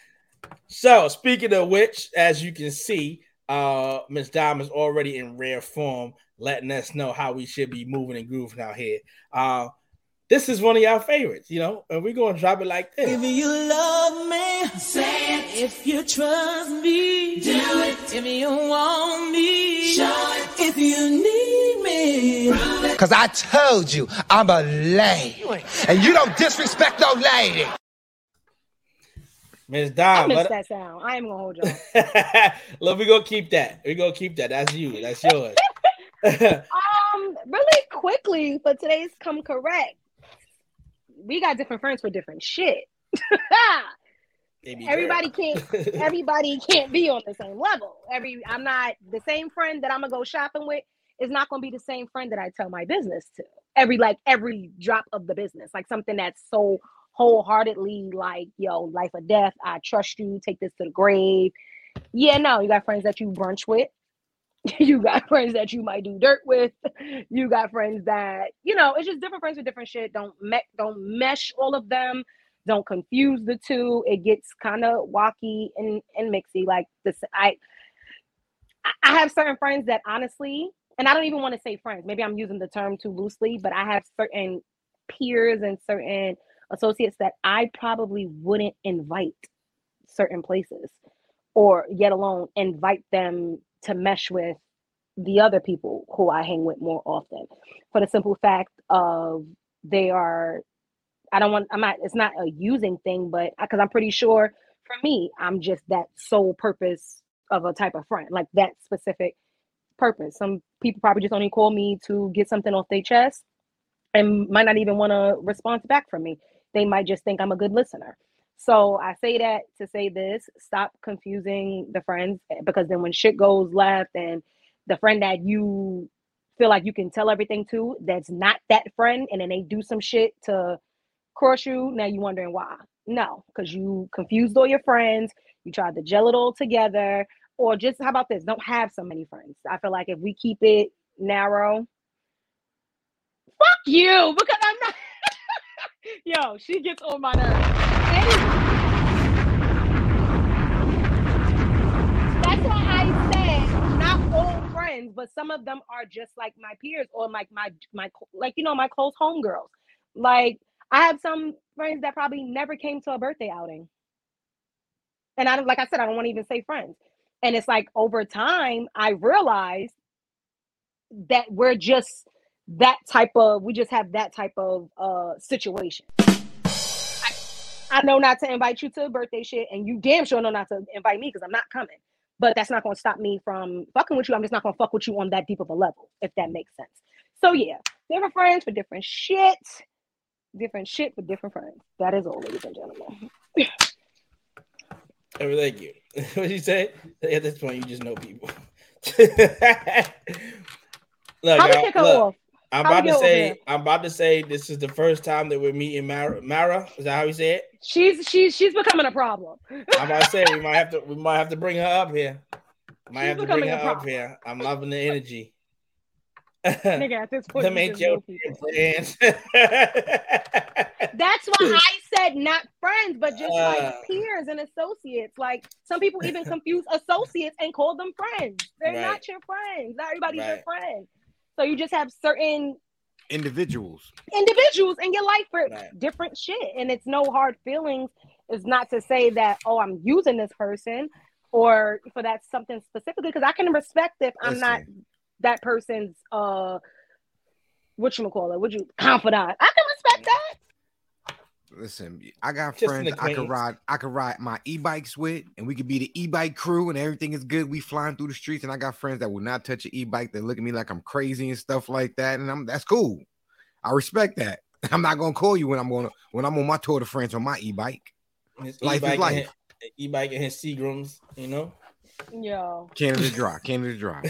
So speaking of which, as you can see, uh Miss Dom is already in rare form, letting us know how we should be moving and grooving out here. Uh this is one of y'all favorites, you know, and we're gonna drop it like this. If you love me, say it. If you trust me, do it. If you want me, show it. If you need me, Cause I told you I'm a lady. And you don't disrespect no lady. Miss Dom. I miss let, that sound. I am gonna hold y'all. Look, we gonna keep that. We gonna keep that. That's you. That's yours. Um, really quickly for today's come correct. We got different friends for different shit. Everybody can't everybody can't be on the same level. Every I'm not the same friend that I'm gonna go shopping with is not gonna be the same friend that I tell my business to. Every like every drop of the business, like something that's so wholeheartedly like, yo, life or death. I trust you. Take this to the grave. Yeah, no, you got friends that you brunch with. You got friends that you might do dirt with. You got friends that you know. It's just different friends with different shit. Don't me- don't mesh all of them don't confuse the two it gets kind of wacky and, and mixy like this i i have certain friends that honestly and i don't even want to say friends maybe i'm using the term too loosely but i have certain peers and certain associates that i probably wouldn't invite certain places or yet alone invite them to mesh with the other people who i hang with more often for the simple fact of they are I don't want, I'm not, it's not a using thing, but because I'm pretty sure for me, I'm just that sole purpose of a type of friend, like that specific purpose. Some people probably just only call me to get something off their chest and might not even want to respond back from me. They might just think I'm a good listener. So I say that to say this stop confusing the friends eh, because then when shit goes left and the friend that you feel like you can tell everything to that's not that friend and then they do some shit to cross you. Now you're wondering why? No, because you confused all your friends. You tried to gel it all together, or just how about this? Don't have so many friends. I feel like if we keep it narrow, fuck you, because I'm not. Yo, she gets on my nerves. That's why I said not all friends, but some of them are just like my peers or like my my like you know my close homegirls. Like I have some friends that probably never came to a birthday outing. And I like I said, I don't want to even say friends. And it's like over time, I realized that we're just that type of we just have that type of uh situation. I, I know not to invite you to a birthday shit, and you damn sure know not to invite me because I'm not coming. But that's not gonna stop me from fucking with you. I'm just not gonna fuck with you on that deep of a level, if that makes sense. So yeah, different friends for different shit different shit for different friends. That is all, ladies and gentlemen. Oh, thank you. what you say? At this point, you just know people. look, How we y'all, look, off? I'm How about to say. I'm about to say, this is the first time that we're meeting Mara. Mara, is that how you say it? She's she's she's becoming a problem. I'm about to say we might have to, we might have to bring her up here. Might She's have to bring her up here. I'm loving the energy. Nigga, at this point, Them ain't your friends. That's why I said not friends, but just Uh. like peers and associates. Like some people even confuse associates and call them friends. They're Right. not your friends. Not everybody's your Right. friend. So you just have certain Individuals. individuals in your life for Right. different shit. And it's no hard feelings. It's not to say that, oh, I'm using this person or for that something specifically, because I can respect if I'm not that person's uh what you call it, would you confidant. I can respect that. Listen, I got Just friends I could ride. I could ride my e-bikes with, and we could be the e-bike crew, and everything is good. We flying through the streets, and I got friends that will not touch an e-bike. They look at me like I'm crazy and stuff like that, and I'm that's cool. I respect that. I'm not gonna call you when I'm gonna when I'm on my tour de France on my e-bike. His Life is e-bike and life. his- E-bike and his Seagrams, you know, Yo. Canada Dry, Canada Dry.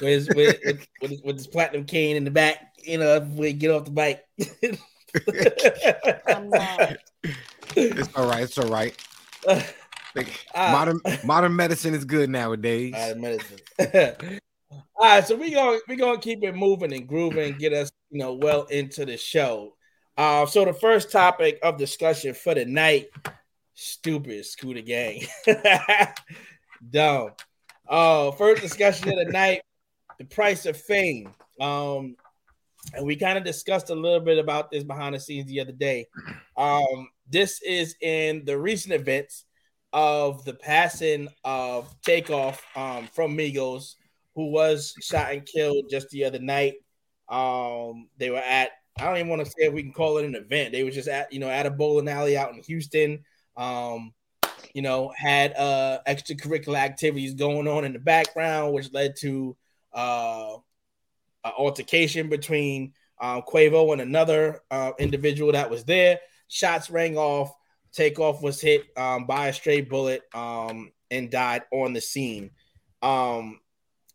with his, with, with, with, his, with his platinum cane in the back, you know, when he get off the bike. I'm not. It's all right. It's all right. Like, Ah. modern modern medicine is good nowadays. All right, medicine. All right, so we gonna we gonna keep it moving and grooving and get us you know well into the show. Uh, so the first topic of discussion for the night: stupid scooter gang. Dumb. Uh, first discussion of the night: the price of fame. Um, and we kind of discussed a little bit about this behind the scenes the other day. Um, this is in the recent events of the passing of Takeoff um, from Migos, who was shot and killed just the other night. Um, they were at I don't even want to say if we can call it an event. They were just at you know at a bowling alley out in Houston. Um, you know, had uh extracurricular activities going on in the background, which led to uh an altercation between um, Quavo and another uh, individual that was there. Shots rang off. Takeoff was hit um, by a stray bullet um, and died on the scene. Um,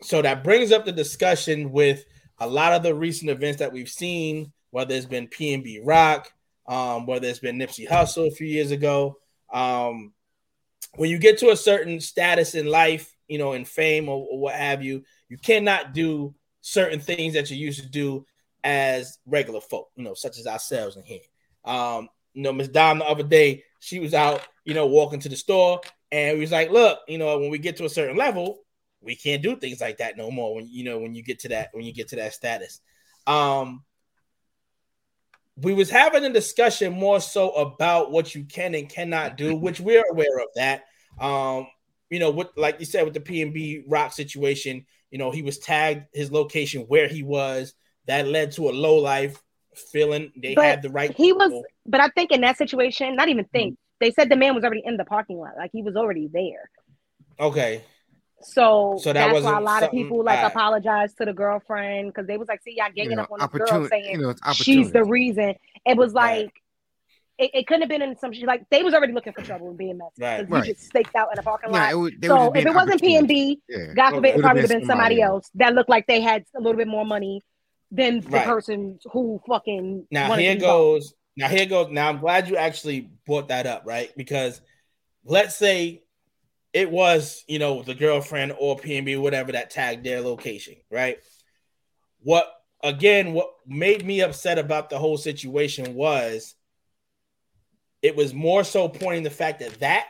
so that brings up the discussion with a lot of the recent events that we've seen, whether it's been PNB Rock, um, whether it's been Nipsey Hussle a few years ago. Um, when you get to a certain status in life, you know, in fame or, or what have you, you cannot do certain things that you used to do as regular folk, you know, such as ourselves in here. Um, you know, Miss Dom the other day, she was out, you know, walking to the store, and we was like, look, you know, when we get to a certain level, we can't do things like that no more. When you know, when you get to that, when you get to that status. Um, we was having a discussion more so about what you can and cannot do, which we're aware of that. Um, you know, what like you said with the PNB rock situation, you know, he was tagged his location where he was. That led to a low life feeling they But had the right. He was, people. but I think in that situation, not even think Mm-hmm. they said the man was already in the parking lot, like he was already there. okay. So, So that that's why a lot of people like alright. apologized to the girlfriend because they was like, "See, y'all ganging You know, up on this girl, opportuni- saying you know, she's the reason." It was Right. Like it, it couldn't have been in some like they was already looking for trouble and being messy. Right. 'cause Right. He just staked out in a parking Nah, lot. it would, so if it wasn't opportunity. PNB, yeah. God forbid, it it probably would been have been somebody somebody else that looked like they had a little bit more money than the Right. person who fucking Now here to be boss. goes. Now here goes. Now I'm glad you actually brought that up, right? Because let's say it was, you know, the girlfriend or PNB, whatever that tagged their location, right? What again? What made me upset about the whole situation was it was more so pointing the fact that that,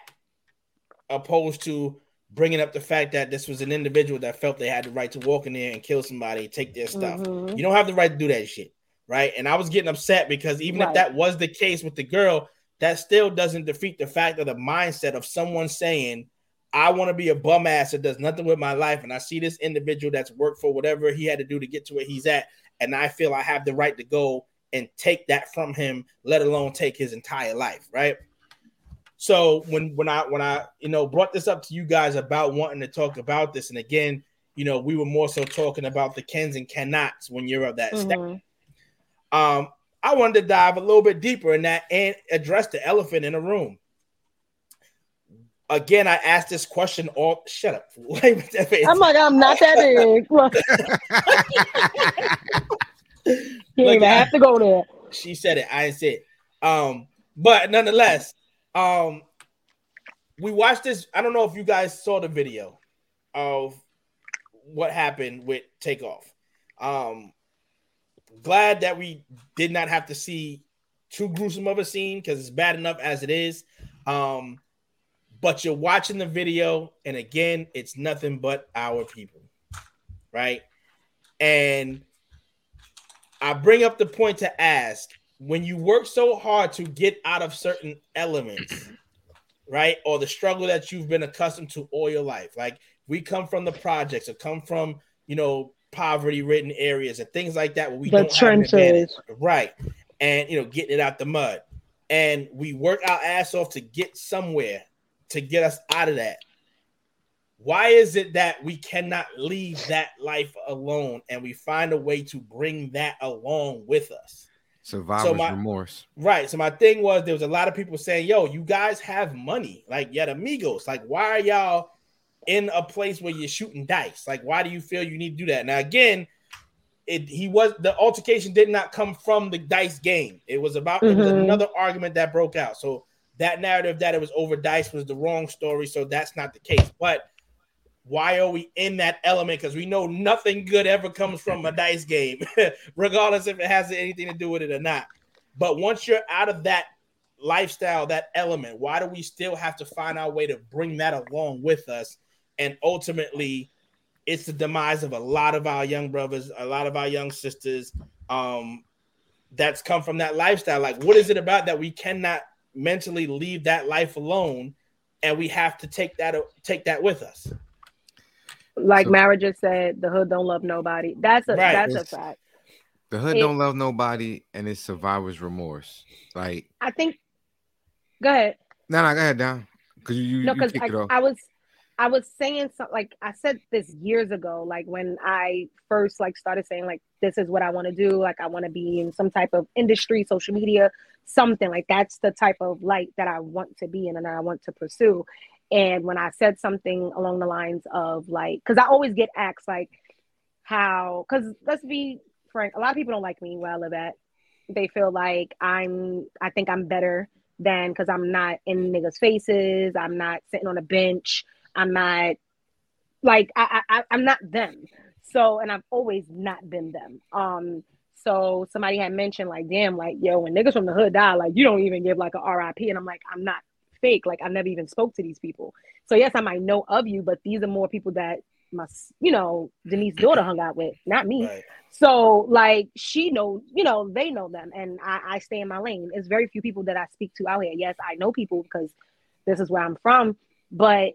opposed to bringing up the fact that this was an individual that felt they had the right to walk in there and kill somebody, take their stuff. Mhm. You don't have the right to do that shit, right? And I was getting upset because even if that was the case with the girl, that still doesn't defeat the fact of the mindset of someone saying, I want to be a bum ass that does nothing with my life. And I see this individual that's worked for whatever he had to do to get to where he's at. And I feel I have the right to go and take that from him, let alone take his entire life, right? So when when I when I you know brought this up to you guys about wanting to talk about this, and again, you know, we were more so talking about the cans and cannots when you're of that. Mhm. Um, I wanted to dive a little bit deeper in that and address the elephant in the room. Again, I asked this question all shut up. I'm like, I'm not that big. You Look, even I- have to go there. she said it. I said. it. Um, but nonetheless, um, we watched this. I don't know if you guys saw the video of what happened with Takeoff. Um, glad that we did not have to see too gruesome of a scene because it's bad enough as it is. Um, but you're watching the video, and again, it's nothing but our people, right? And I bring up the point to ask when you work so hard to get out of certain elements, right? Or the struggle that you've been accustomed to all your life. Like we come from the projects or come from, you know, poverty ridden areas and things like that where we The don't have an advantage. trenches. Right. And you know, getting it out the mud. and we work our ass off to get somewhere to get us out of that. Why is it that we cannot leave that life alone and we find a way to bring that along with us? Survivor's my- remorse. Right. So my thing was there was a lot of people saying, "Yo, you guys have money, like yet amigos. Like, why are y'all in a place where you're shooting dice? Like, why do you feel you need to do that?" Now, again, it he was the altercation did not come from the dice game. It was about it was another argument that broke out. So that narrative that it was over dice was the wrong story. So that's not the case. But why are we in that element? Because we know nothing good ever comes from a dice game, regardless if it has anything to do with it or not. But once you're out of that lifestyle, that element, why do we still have to find our way to bring that along with us? And ultimately, it's the demise of a lot of our young brothers, a lot of our young sisters. Um, that's come from that lifestyle. Like, what is it about that we cannot mentally leave that life alone, and we have to take that take that with us? Like So- Mara just said, the hood don't love nobody. That's a Right. that's a fact. The hood It- don't love nobody, and it's survivor's remorse. Like, I think. Go ahead. no, no, go ahead, down. Because you, you, no, because kicked it off. I, I was I was saying something like I said this years ago, like when I first like started saying like this is what I want to do, like I want to be in some type of industry, social media, something like that's the type of light that I want to be in and that I want to pursue. And when I said something along the lines of like, because I always get asked like how, because let's be frank, a lot of people don't like me where I live at. They feel like I'm, I think I'm better than because I'm not in niggas' faces. I'm not sitting on a bench. I'm not like I, I I'm not them. So and I've always not been them. Um so somebody had mentioned like damn like yo when niggas from the hood die like you don't even give like a RIP and I'm like I'm not fake like I never even spoke to these people. So yes I might know of you but these are more people that my you know Denise daughter hung out with not me. Right. So like she know, you know, they know them and I, I stay in my lane. It's very few people that I speak to out here. Yes, I know people because this is where I'm from, but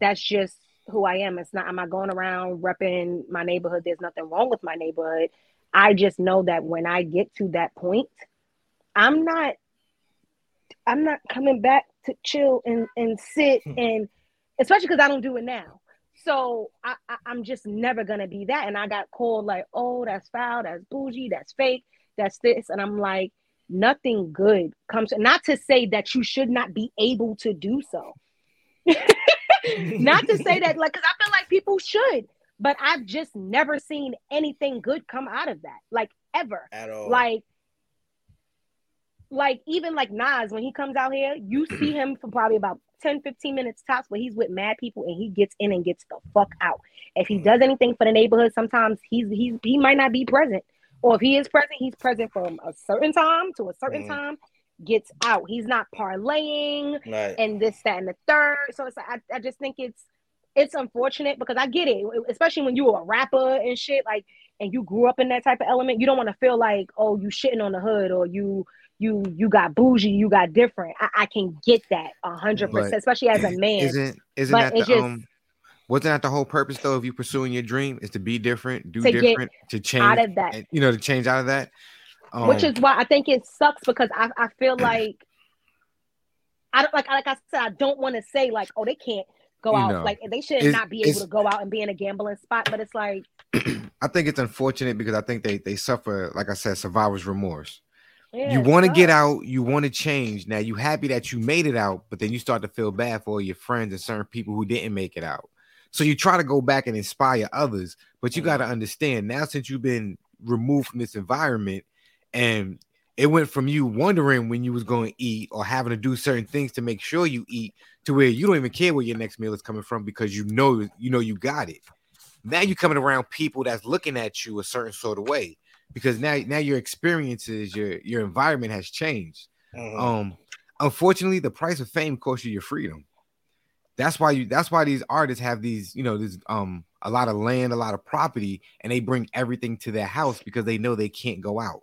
that's just who I am. It's not I'm not going around repping my neighborhood. There's nothing wrong with my neighborhood. I just know that when I get to that point, I'm not I'm not coming back to chill and, and sit hmm. and especially because I don't do it now. So I, I, I'm just never gonna be that. And I got called like, oh, that's foul, that's bougie, that's fake, that's this. And I'm like, nothing good comes. Not to say that you should not be able to do so. not to say that, like, because I feel like people should, but I've just never seen anything good come out of that, like ever. At all. Like, like even like Nas, when he comes out here, you see him for probably about 10, 15 minutes tops, where he's with mad people and he gets in and gets the fuck out. If he does anything for the neighborhood, sometimes he's he's he might not be present. Or if he is present, he's present from a certain time to a certain Mhm. time, gets out. He's not parlaying right. and this, that, and the third. So it's I, I just think it's it's unfortunate because I get it, especially when you're a rapper and shit, like and you grew up in that type of element, you don't want to feel like, oh, you shitting on the hood or you you you got bougie, you got different. I, I can get that a hundred percent, especially as a man. Isn't isn't But that the just- um wasn't that the whole purpose though of you pursuing your dream is to be different, do To different, to change out of that. and, you know, to change out of that. Um, which is why I think it sucks because I, I feel like I don't like like I said I don't want to say like oh they can't go out know, like they should not be able to go out and be in a gambling spot but it's like I think it's unfortunate because I think they they suffer, like I said, survivor's remorse. Yeah, you want to get out, you want to change. Now you happy that you made it out, but then you start to feel bad for all your friends and certain people who didn't make it out. So you try to go back and inspire others, but you Mhm. got to understand now since you've been removed from this environment and it went from you wondering when you was going to eat or having to do certain things to make sure you eat to where you don't even care where your next meal is coming from because you know you know you got it. Now you're coming around people that's looking at you a certain sort of way because now now your experiences, your your environment has changed. Mhm. Um, unfortunately, the price of fame costs you your freedom. That's why you. That's why these artists have these, you know, this um a lot of land, a lot of property, and they bring everything to their house because they know they can't go out.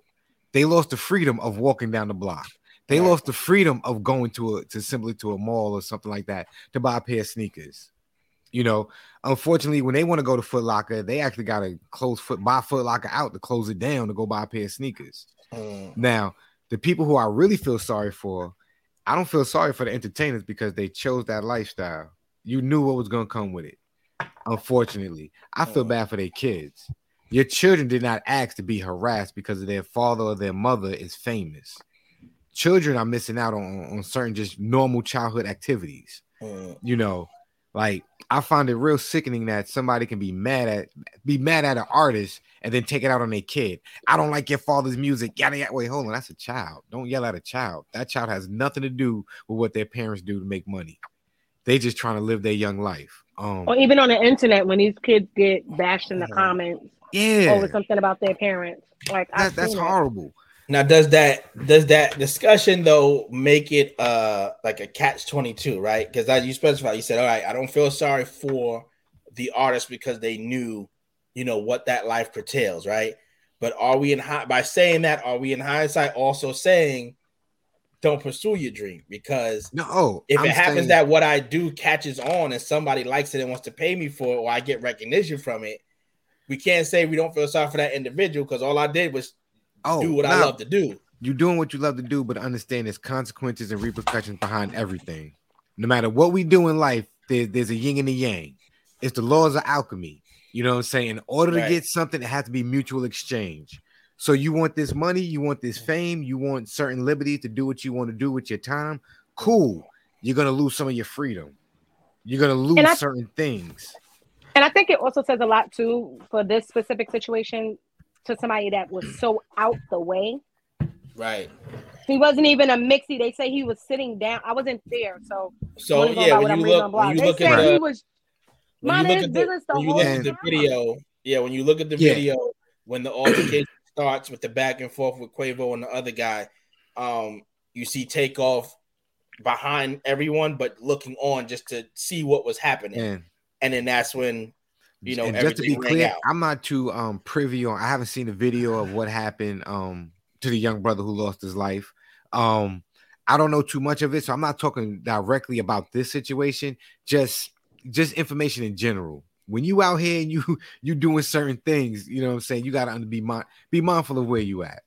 They lost the freedom of walking down the block. They Right. lost the freedom of going to a to simply to a mall or something like that to buy a pair of sneakers. You know, unfortunately, when they want to go to Foot Locker, they actually got to close foot buy Foot Locker out to close it down to go buy a pair of sneakers. Mhm. Now, The people who I really feel sorry for, I don't feel sorry for the entertainers because they chose that lifestyle. You knew what was gonna come with it. Unfortunately, I feel Mm. bad for their kids. Your children did not ask to be harassed because their father or their mother is famous. Children are missing out on, on certain just normal childhood activities. Mm. You know, like I find it real sickening that somebody can be mad at be mad at an artist and then take it out on their kid. I don't like your father's music. Yada yada. Wait, hold on. That's a child. Don't yell at a child. That child has nothing to do with what their parents do to make money. They just trying to live their young life. Um, Or even on the internet when these kids get bashed in the Mhm. comments yeah, over something about their parents. Like that, that's horrible. Now, does that does that discussion though make it uh like a catch twenty two, right? Because as you specified, you said, all right, I don't feel sorry for the artist because they knew, you know, what that life curtails, right? But are we in high by saying that? Are we in hindsight also saying, don't pursue your dream? Because No, oh, if I'm it happens saying- that what I do catches on and somebody likes it and wants to pay me for it, or I get recognition from it, we can't say we don't feel sorry for that individual because all I did was oh, do what I nah, love to do. You're doing what you love to do, but understand there's consequences and repercussions behind everything. No matter what we do in life, there, there's a yin and a yang. It's the laws of alchemy. You know what I'm saying? In order to get something, it has to be mutual exchange. So you want this money, you want this fame, you want certain liberty to do what you want to do with your time. Cool. You're gonna lose some of your freedom. You're gonna lose I- certain things. And I think it also says a lot too for this specific situation to somebody that was so out the way. Right. He wasn't even a mixie. They say he was sitting down. I wasn't there, so So yeah, what when I'm you look when blog. you They look said at he the was when you minding look his at the, business the when you look at the video, yeah, when you look at the Yeah. video when the altercation starts with the back and forth with Quavo and the other guy, um, you see Takeoff behind everyone, but looking on just to see what was happening, And and then that's when you know and just to be clear. I'm not too um privy on. I haven't seen the video of what happened um to the young brother who lost his life. Um, I don't know too much of it, so I'm not talking directly about this situation. Just just information in general. When you out here and you you doing certain things, you know what I'm saying. You gotta be mind be mindful of where you at.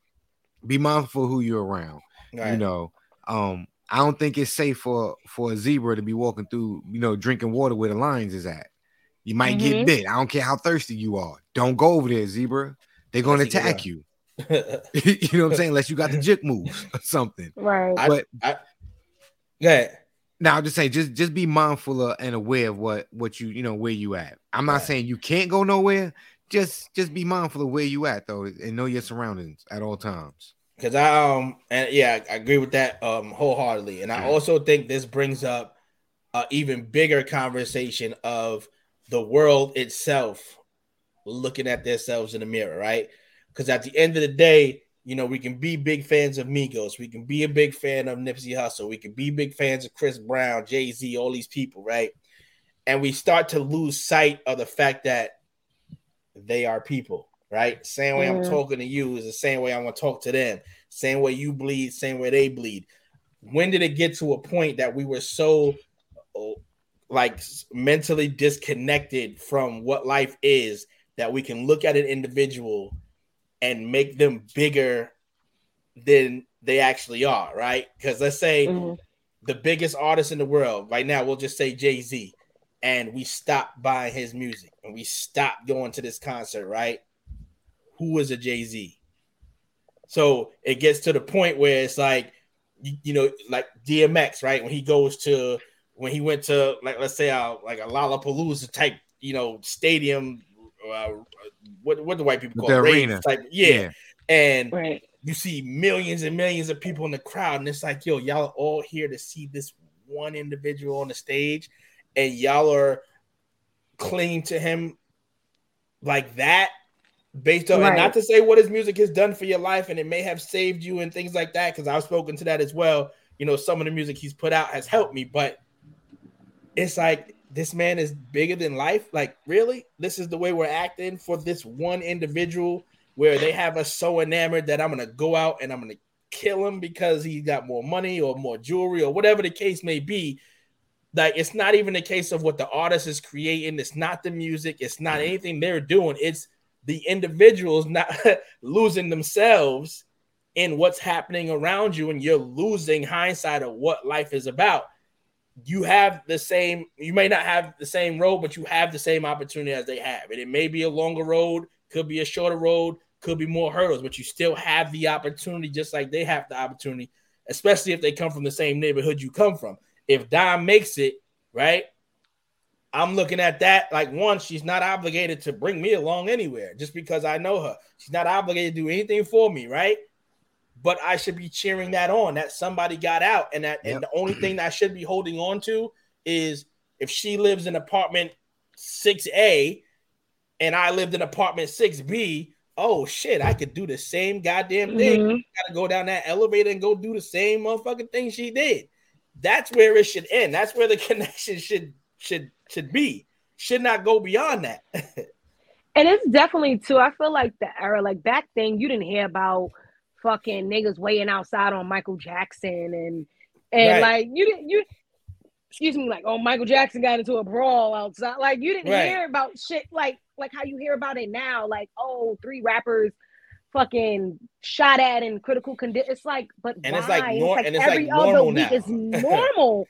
Be mindful of who you're around. Right. You know, um, I don't think it's safe for for a zebra to be walking through, you know, drinking water where the lions is at. You might get Mhm. bit. I don't care how thirsty you are. Don't go over there, zebra. They're gonna Unless you attack you. you know what I'm saying? Unless you got the jig moves or something. right. I- But yeah, now I'm just saying, just just be mindful of, and aware of what what you you know where you at. I'm not Right. saying you can't go nowhere. Just just be mindful of where you at though, and know your surroundings at all times. Because I um and yeah, I agree with that um wholeheartedly. And I also think this brings up a even bigger conversation of the world itself looking at themselves in the mirror, right? Because at the end of the day, you know, we can be big fans of Migos, we can be a big fan of Nipsey Hussle, we can be big fans of Chris Brown, Jay Z, all these people, right? And we start to lose sight of the fact that they are people, right? Same way I'm Mhm. talking to you is the same way I'm gonna talk to them. Same way you bleed, same way they bleed. When did it get to a point that we were so like mentally disconnected from what life is that we can look at an individual and make them bigger than they actually are, right? Because let's say Mhm. the biggest artist in the world right now, we'll just say Jay Z, and we stop buying his music and we stop going to this concert, right? Who is a Jay Z? So it gets to the point where it's like, you, you know, like DMX, right? When he goes to, when he went to, like, let's say, uh, like a Lollapalooza type, you know, stadium, uh, what what do white people The call it? Arena. type, yeah. And Right. you see millions and millions of people in the crowd, and it's like, yo, y'all are all here to see this one individual on the stage, and y'all are clinging to him like that, based on and Right. not to say what his music has done for your life, and it may have saved you and things like that, because I've spoken to that as well. You know, some of the music he's put out has helped me, but it's like this man is bigger than life. Like, really, this is the way we're acting for this one individual where they have us so enamored that I'm gonna go out and I'm gonna kill him because he got more money or more jewelry or whatever the case may be. Like it's not even a case of what the artist is creating. It's not the music. It's not mm-hmm. anything they're doing. It's the individuals not losing themselves in what's happening around you and you're losing hindsight of what life is about. You have the same, you may not have the same road, but you have the same opportunity as they have. And it may be a longer road, could be a shorter road, could be more hurdles, but you still have the opportunity just like they have the opportunity, especially if they come from the same neighborhood you come from. If Dom makes it, right? I'm looking at that like one, she's not obligated to bring me along anywhere just because I know her. She's not obligated to do anything for me, right? But I should be cheering that on that somebody got out, and that Yep. and the only thing that I should be holding on to is if she lives in apartment 6A and I lived in apartment 6B, oh shit, I could do the same goddamn thing. Mhm. Gotta go down that elevator and go do the same motherfucking thing she did. That's where it should end. That's where the connection should should should be. Should not go beyond that. And it's definitely too. I feel like the era, like back then, you didn't hear about fucking niggas waiting outside on Michael Jackson and and Right. like you didn't you. Excuse me, like oh Michael Jackson got into a brawl outside. Like you didn't Right. hear about shit like like how you hear about it now. Like oh three rappers fucking shot at in critical condition. It's like, but And it's why? like nor- and it's like every other week now. is normal.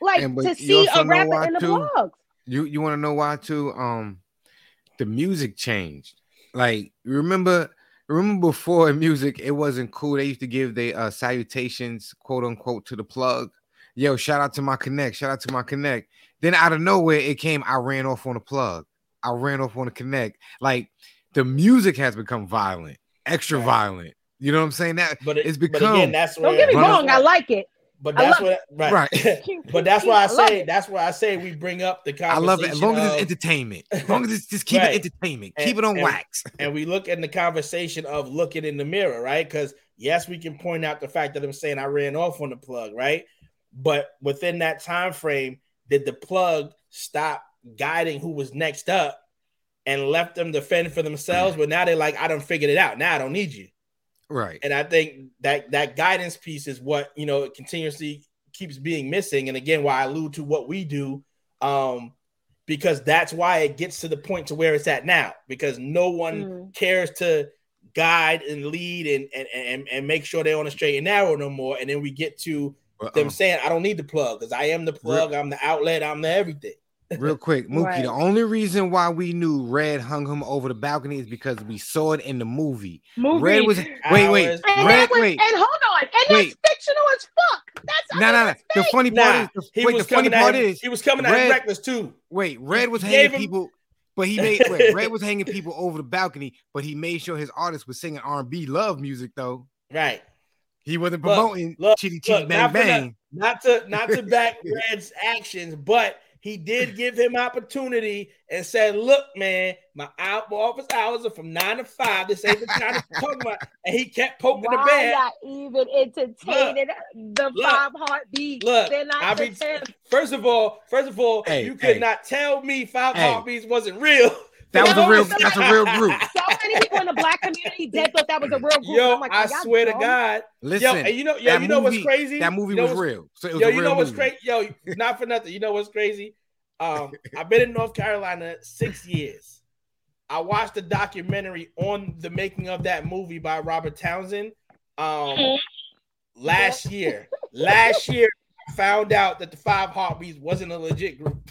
like And to see a rapper why, in the too? vlogs. You you want to know why too? Um, the music changed. Like remember, remember before in music, it wasn't cool. They used to give the uh, salutations, quote unquote, to the plug. Yo, shout out to my connect. Shout out to my connect. Then out of nowhere, it came. I ran off on the plug. I ran off on the connect. Like the music has become violent, extra Right. violent. You know what I'm saying? That But it, it's but become again, that's where Don't get me wrong, I like it. But that's love what right. Right. but that's why I love say it. that's why I say we bring up the I love it as long as it's entertainment. As long as it's just keep Right. it entertainment. And- keep it on and- wax. and we look in the conversation of looking in the mirror, right? Because yes, we can point out the fact that I'm saying I ran off on the plug, right? But within that time frame, did the plug stop guiding who was next up and left them to fend for themselves? But now they're like, I don't figured it out. Now I don't need you. Right. And I think that that guidance piece is what you know continuously keeps being missing. And again, why I allude to what we do, um, because that's why it gets to the point to where it's at now. Because no one Mm. cares to guide and lead and and, and and make sure they're on a straight and narrow no more. And then we get to But, them um, saying, I don't need the plug because I am the plug, I'm the outlet, I'm the everything. Real quick, Mookie. Right. The only reason why we knew Red hung him over the balcony is because we saw it in the movie. Movie. Red was wait, wait, and, Red, was, wait. and hold on, and Wait. that's fictional as fuck. That's I No, no, no. The funny part Nah, is, the, he wait, was the funny coming part at him, is, he was coming at Red- him reckless too. wait, Red was hanging him- people, but he made wait, Red was hanging people over the balcony, but he made sure his artist was singing R&B love music though. Right. He wasn't promoting look, chitty chitty look, bang not for bang. Not to not to back Red's actions, but he did give him opportunity and said, "Look, man, my office hours are from nine to five. This ain't the time to talk about." And he kept poking the Why bear. not even entertaining the look, five heartbeats? Look, They're not I be, just him. first of all, first of all, Hey, you could hey. not tell me five Hey. heartbeats wasn't real. That was a real it's that's a real group. So many people in the black community dead thought that was a real group. Yo, I'm like, I are y'all swear to? God, Listen, yo, and you know, yo, that you know what's crazy? that movie You know was real. So it was Yo, a you know what's crazy? Yo, not for nothing. You know what's crazy? Um, I've been in North Carolina six years. I watched a documentary on the making of that movie by Robert Townsend. Um, last year, last year, I found out that the Five Heartbeats wasn't a legit group.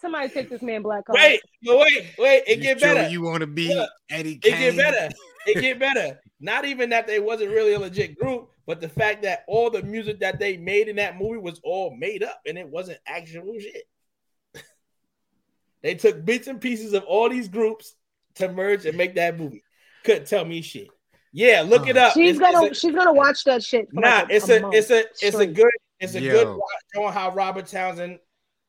Somebody take this man black card. Wait, no, wait, wait. It You get sure better. You want to be Look, Eddie It get better. It get better. Not even that they wasn't really a legit group, but the fact that all the music that they made in that movie was all made up and it wasn't actual shit. they took bits and pieces of all these groups to merge and make that movie. Couldn't tell me shit. Yeah, look it oh. up. She's It's- gonna it's a- she's gonna watch that shit. For nah, like it's a month it's a it's a good it's a good Yo. watch showing how Robert Townsend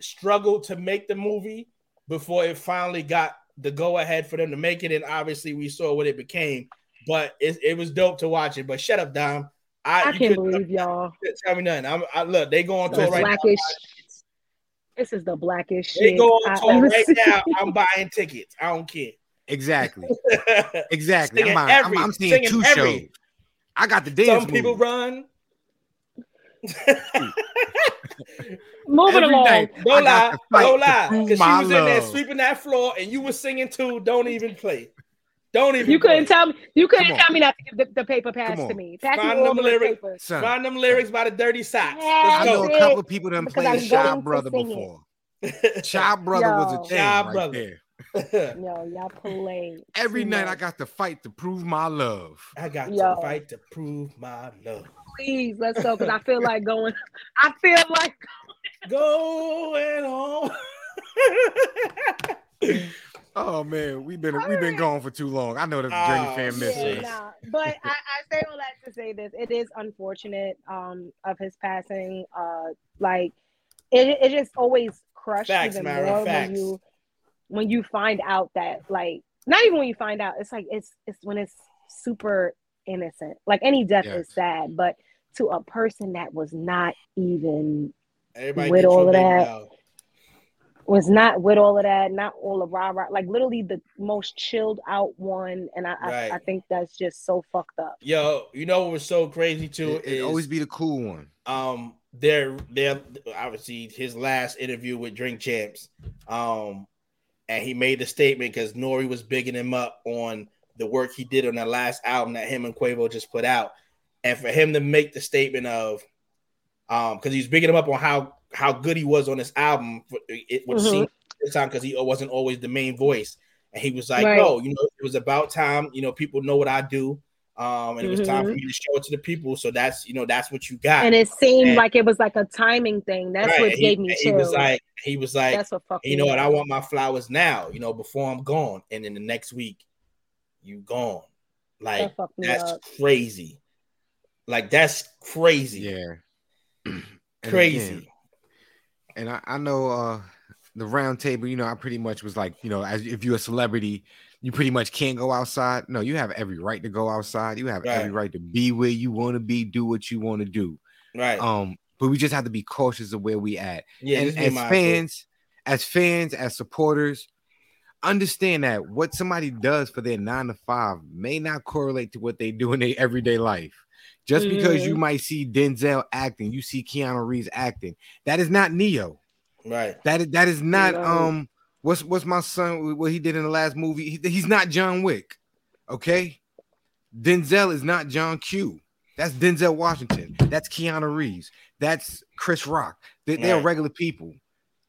struggled to make the movie before it finally got the go ahead for them to make it, and obviously we saw what it became. But it, it was dope to watch it. But shut up, Dom. I, I you can't believe y'all. tell me nothing. I'm, I look, they go on The tour right blackish. now. This is the blackish. They shit. go on tour ever right seen. now. I'm buying tickets. I don't care. Exactly. Exactly. Singing I'm, buying- I'm, I'm seeing two every- shows. I got the dance. Some people movie. run. Moving Every along. night. I Don't got lie. to fight Don't lie. Because she my was in there sweeping that floor and you were singing too. Don't even play. Don't even. You couldn't tell me. You couldn't tell me not to give the, the paper pass to me. Pass Find all them lyrics. papers. Son, Find them lyrics by the Dirty Socks. I know a couple of people done Because played I'm Shy Brother before. Shy Brother was a thing Shy right Brother. there. Yo, y'all play. Every too night I got to fight to prove my love. I got Yo. to fight to prove my love. Please, let's go. Because I feel like going. I feel like Going on. Oh man, we've been we've been gone for too long. I know the Oh, Journey fan misses. Yeah, nah. But I, I say all that to say this. It is unfortunate um of his passing. Uh like it it just always crushed Facts, even Mara, more facts. when you when you find out that like not even when you find out, it's like it's it's when it's super innocent. Like any death Yes. is sad, but to a person that was not even Everybody With all of that, dog. was not with all of that, not all of rah rah, like literally the most chilled out one. And I, Right. I, I think that's just so fucked up. Yo, you know what was so crazy too It, is it always be the cool one. um there there obviously his last interview with Drink Champs. Um and he made the statement because N.O.R.E. was bigging him up on the work he did on that last album that him and Quavo just put out. And for him to make the statement of um because he's bigging him up on how how good he was on this album, it would Mhm. seem this time because he wasn't always the main voice. And he was like, Right. No, you know, it was about time, you know, people know what I do. Um, and it was time for Mhm. me to show it to the people. So that's you know, that's what you got. And it seemed And- like it was like a timing thing. That's Right, what he- gave me and chills. He was like, he was like, that's what fucked you know what? I want my flowers now. You know, before I'm gone, and then the next week, you gone. Like That that's up. crazy. Like that's crazy. Yeah. Crazy. again, and I, I know uh the round table, you know, I pretty much was like, you know, as if you're a celebrity, you pretty much can't go outside. No, you have every right to go outside. You have every Right. right to be where you want to be, do what you want to do. Right. Um, but we just have to be cautious of where we at. yeah. and as fans, as fans, as supporters, understand that what somebody does for their nine to five may not correlate to what they do in their everyday life. Just because you Mhm. might see Denzel acting, you see Keanu Reeves acting, that is not Neo. Right. That is that is not No. um what's what's my son what he did in the last movie. He- he's not John Wick. Okay, Denzel is not John Q. That's Denzel Washington. That's Keanu Reeves. That's Chris Rock. They, they're Right. regular people.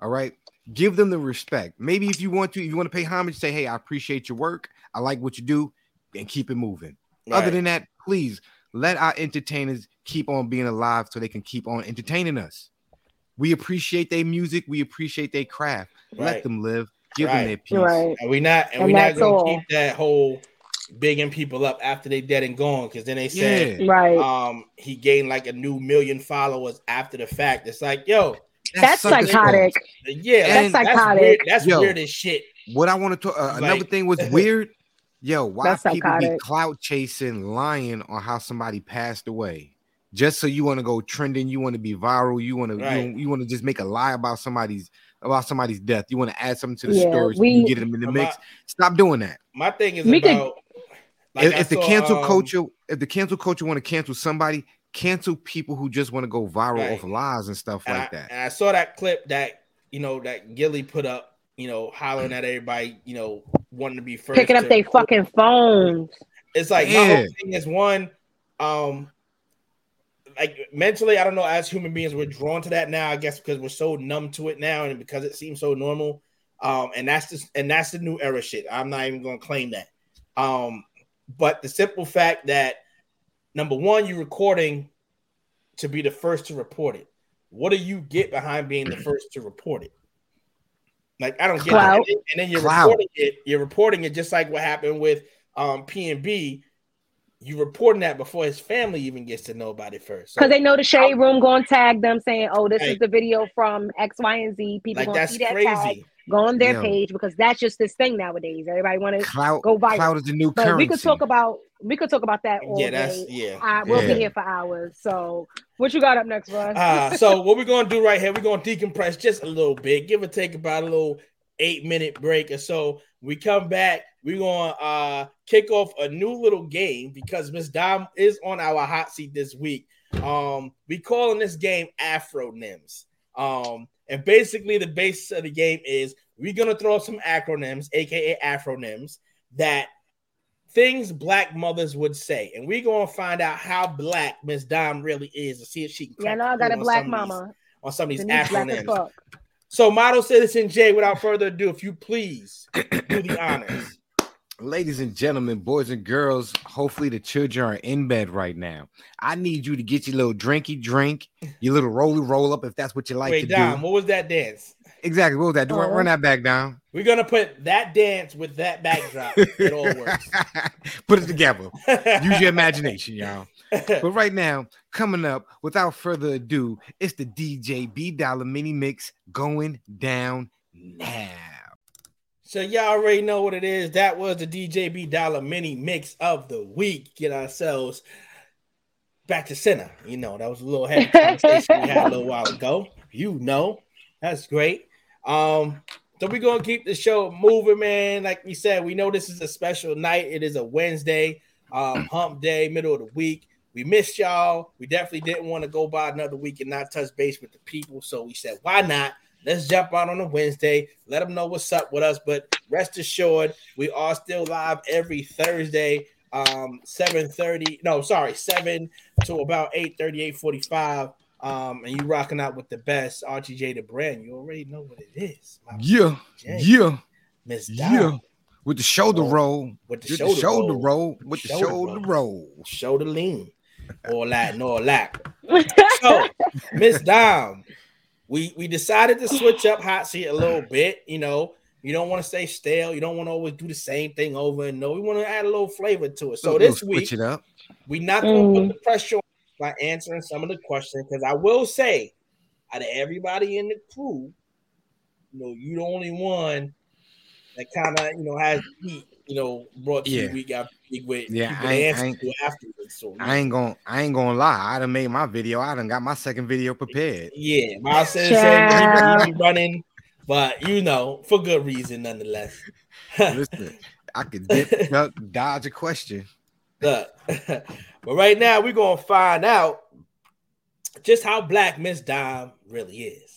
All right. Give them the respect. Maybe if you want to, if you want to pay homage, say, hey, I appreciate your work. I like what you do, and keep it moving. Other than that, please let our entertainers keep on being alive so they can keep on entertaining us. We appreciate their music, we appreciate their craft. Let them live, give Right. them their peace. Right. And we not and, And we not gonna all. keep that whole bigging people up after they dead and gone because then they said Yeah. Right. um he gained like a new million followers after the fact. It's like, yo, that's sucker psychotic. yeah, And- that's, psychotic. weird. That's Yo. weird as shit. What I want to talk, uh, another Like- thing was weird. Yo, why That's people be clout chasing, lying on how somebody passed away? Just so you want to go trending, you want to be viral, you want to Right. you, want to just make a lie about somebody's about somebody's death. You want to add something to the Yeah, story, so we- you get them in the But mix. my- Stop doing that. My thing is We could- about like if, I if the cancel um, culture, if the cancel culture want to cancel somebody, cancel people who just want to go viral Right. off lies and stuff and like I, that. and I saw that clip that you know that Gilly put up, you know, hollering at everybody, you know, wanting to be first. Picking up their fucking phones. It's like my whole thing is one, um, like mentally, I don't know. As human beings, we're drawn to that now. I guess because we're so numb to it now, and because it seems so normal. Um, and that's just and that's the new era shit. I'm not even gonna claim that. Um, but the simple fact that number one, you're recording to be the first to report it. What do you get behind being the first to report it? Like I don't get Clout. it. And then you're Clout. reporting it. You're reporting it just like what happened with um PnB. You reporting that before his family even gets to know about it first. So, Because they know the shade room going to tag them saying, oh, this is the video from X, Y, and Z. People like going to that's see that tag, crazy. go on their Yo. page because that's just this thing nowadays. Everybody want to go viral. clout is the new But currency. we could talk about we could talk about that all Yeah, that's day. yeah. I, we'll Yeah. be here for hours. So what you got up next, Russ? Uh, so what we're gonna do right here, we're gonna decompress just a little bit, give or take about a little eight minute break or so. We come back, we're gonna uh kick off a new little game because Miss Dom is on our hot seat this week. Um, we calling this game Afronyms. Um, and basically the basis of the game is we're gonna throw some acronyms, aka Afro Afronyms, that things black mothers would say, and we're gonna find out how black Miss Dom really is and see if she can. Yeah, crack no, I got a black some of these- mama. on some of these Denise black acronyms. So, model citizen Jay, without further ado, if you please do the honors. Ladies and gentlemen, boys and girls, hopefully the children are in bed right now. I need you to get your little drinky drink, your little roly roll up if that's what you like Wait, to Dom, do. what was that dance? Exactly. What was that? Do Oh. Run uh-huh. that back down. We're gonna put that dance with that backdrop. It all works. Put it together. Use your imagination, y'all. But right now, coming up, without further ado, it's the DJ B Dollar Mini Mix going down now. So y'all already know what it is. That was the DJ B Dollar Mini Mix of the week. Get ourselves back to center. You know, that was a little heavy conversation we had a little while ago. You know, that's great. Um, so we're gonna keep the show moving, man. Like we said, we know this is a special night. It is a Wednesday, um, hump day, middle of the week. We missed y'all. We definitely didn't want to go by another week and not touch base with the people. So we said, why not? Let's jump out on a Wednesday. Let them know what's up with us. But rest assured, we are still live every Thursday, um, 7:30. No, sorry, 7 to about 8:30, 8:45. Um, and you rocking out with the best RTJ the brand. You already know what it is. My Yeah, Jay, yeah, Miss yeah. With the shoulder Oh, roll, with the with shoulder shoulder roll. roll, with the Shoulder shoulder roll. roll. shoulder lean, all that and all that. So, Miss Dom, we we decided to switch up hot seat a little bit. You know, you don't want to stay stale. You don't want to always do the same thing over and over. We want to add a little flavor to it. So this little week, switch it up. we not going to Mm. put the pressure on by answering some of the questions because I will say, out of everybody in the crew, you know, you the only one that kind of you know has heat. You know, brought to you Yeah. week after week with Yeah, I ain't- I ain't- afterwards. So I ain't gonna, I ain't gonna lie. I done made my video. I done got my second video prepared. Yeah, Miles said Child. he be running, but you know, for good reason nonetheless. Listen, I could dip, duck, dodge a question. Look, but right now we're gonna find out just how black Miss Dom really is.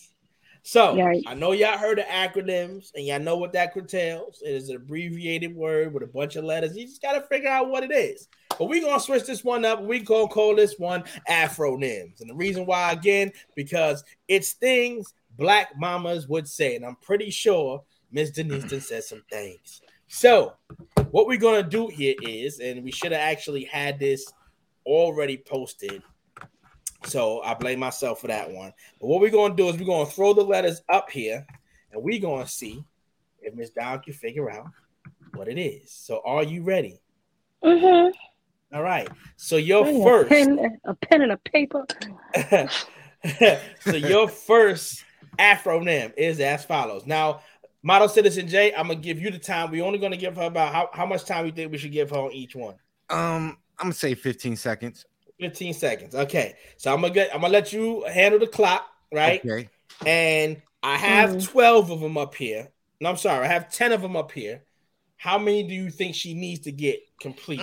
So Yikes. I know y'all heard of acronyms and y'all know what that curtails. It is an abbreviated word with a bunch of letters. You just gotta figure out what it is. But we're gonna switch this one up. We're gonna call this one Afronyms. And the reason why, again, because it's things black mamas would say. And I'm pretty sure Miss Denise said some things. So what we're gonna do here is, and we should have actually had this already posted. So I blame myself for that one. But what we're gonna do is we're gonna throw the letters up here, and we're gonna see if Miss Dom can figure out what it is. So are you ready? Mhm. All right. So your I need A first, pen, a pen and a paper. so your first Afronym is as follows. Now, model citizen J, I'm gonna give you the time. We're only gonna give her about how, how much time we think we should give her on each one. Um, I'm gonna say 15 seconds. 15 seconds. Okay. So I'm gonna get I'm gonna let you handle the clock, right? Okay. And I have Mhm. 12 of them up here. No, I'm sorry, I have 10 of them up here. How many do you think she needs to get complete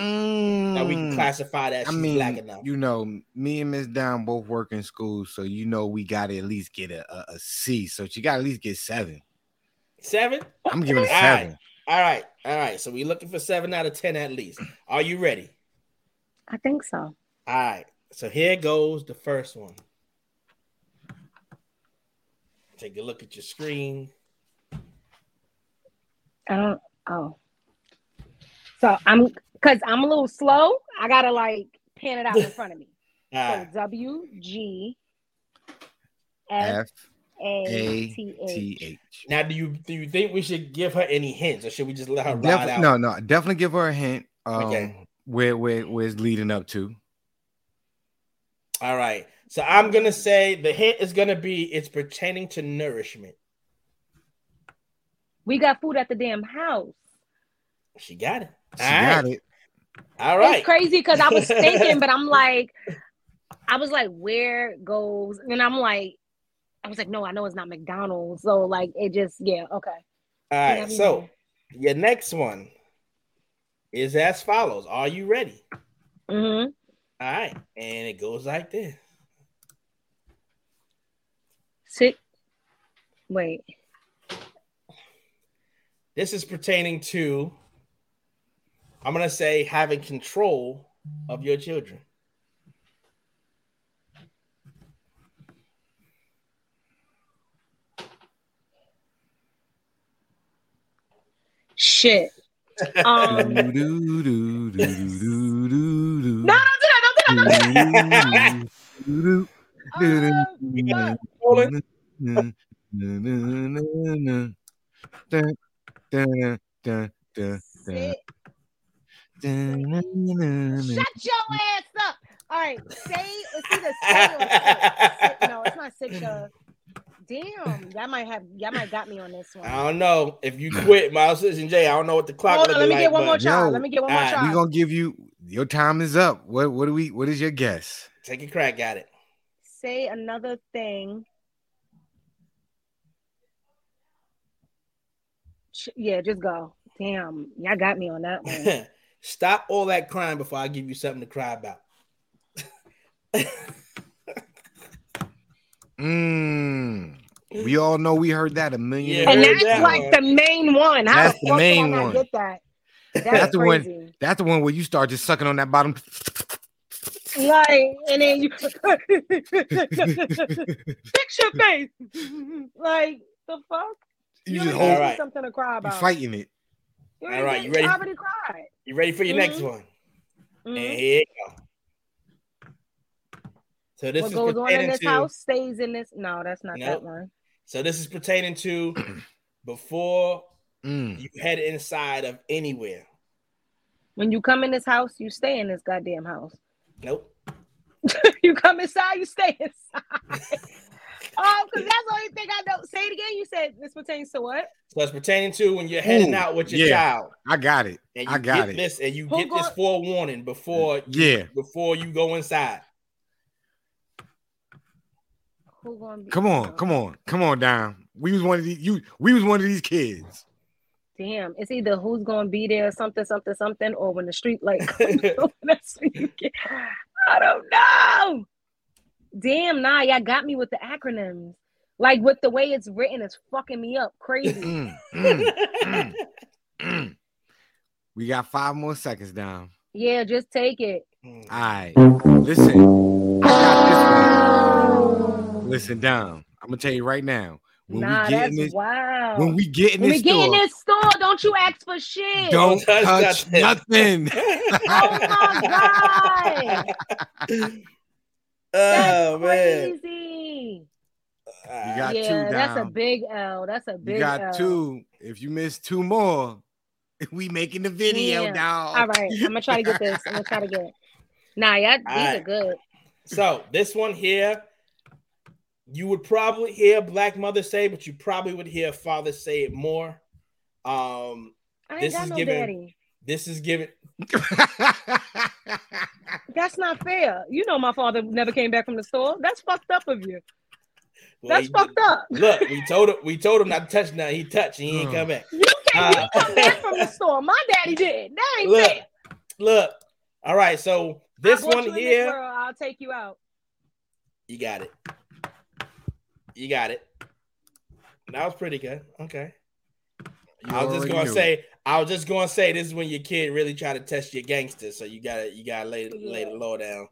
that we can Mm, classify that I she's mean, black enough? you know, me and Miss Dom both work in school, so you know we gotta at least get a, a, a C. So she gotta at least get seven. Seven? I'm giving it All right. seven. All right, all right. So we're looking for seven out of ten at least. Are you ready? I think so. All right. So here goes the first one. Take a look at your screen. I don't. Oh. So I'm because I'm a little slow. I gotta like pan it out in front of me. All So right. W G F F A A T T H. H. Now, do you do you think we should give her any hints, or should we just let her ride out? no, no, definitely give her a hint. Um, Okay. where where where's leading up to. All right. So I'm gonna say the hint is gonna be it's pertaining to nourishment. We got food at the damn house. She got it. She All got right. it. All right. It's crazy because I was thinking, but I'm like, I was like, where goes? And I'm like, I was like, no, I know it's not McDonald's. So like, it just, yeah, okay. All right. So know. your next one is as follows. Are you ready? Mm-hmm. All right. And it goes like this. Sit. Wait. This is pertaining to I'm gonna say having control of your children. Shit. Um, no, don't do that. Don't do that. Um. Dun, dun, dun, dun. Shut your ass up. All right. Say it's either say or sit. Sit- No, it's not sit your. Damn, y'all might have y'all might got me on this one. I don't know if you quit, Miles Citizen I don't know what the clock Hold on, let me like. get one more try. Yo, Let me get one more alright, try. We gonna give you your time is up. What what do we what is your guess? Take a crack at it. Say another thing. Yeah, just go. Damn, y'all got me on that one. Stop all that crying before I give you something to cry about. Mm. We all know we heard that a million. Yeah, and that's that like one. the main one. How That's the the main I one. get that? That's, That's the one- That's the one where you start just sucking on that bottom. Like, and then you fix your face. like the fuck? You already just hold. me Alright. something to cry You about. fighting it. You already Alright, you ready? I already cried. You ready for your next Mhm. one? Mhm. And here you go. So this what is goes on in this to house stays in this. No, that's not that one. So this is pertaining to before Mm. you head inside of anywhere. When you come in this house, you stay in this goddamn house. Nope. you come inside, you stay inside. oh, because that's the only thing I know. Say it again. You said this pertains to what? So it's pertaining to when you're heading Ooh, out with your yeah. child. I got it. And you I got get it. this and you Who get this forewarning before Yeah. before you go inside. Who gonna be? Come on, come on, come on down. We was one of these. You. We was one of these kids. Damn, it's either who's gonna be there, something, something, something, or when the street light comes on, that's when you get. I don't know. Damn, nah, y'all got me with the acronyms. Like with the way it's written, it's fucking me up crazy. Mm, mm, mm, mm. We got five more seconds down. yeah, just take it. All right. Listen. Listen down. I'm gonna tell you right now. When nah, we get that's in this, wild. when we get in When this we get in store, this store, don't you ask for shit. don't Don't touch touch nothing. nothing. Oh my god, oh, that's oh man. crazy. Alright. got two yeah, that's a big L. That's a big You got L. two. If you miss two more, we making the video, Yeah. dog. All right, I'm gonna try to get this. I'm gonna try to get it. Nah, yeah, these are good. So this one here, you would probably hear black mother say, but you probably would hear father say it more. Um, I ain't This got is no giving- daddy. this is giving. That's not fair. You know my father never came back from the store. That's fucked up of you. well, That's he- fucked up. Look, we told him. We told him not to touch nothing. He touched. He ain't Uh. come back. You can't Uh, come back from the store. My daddy did. That ain't Look, fair. Look. All right. So this one you in this here, world, I'll take you out. you got it. You got it. That was pretty good. Okay. You I was just gonna knew. say, I was just gonna say, this is when your kid really try to test your gangster. So you gotta, you gotta lay, lay the Yeah. law down.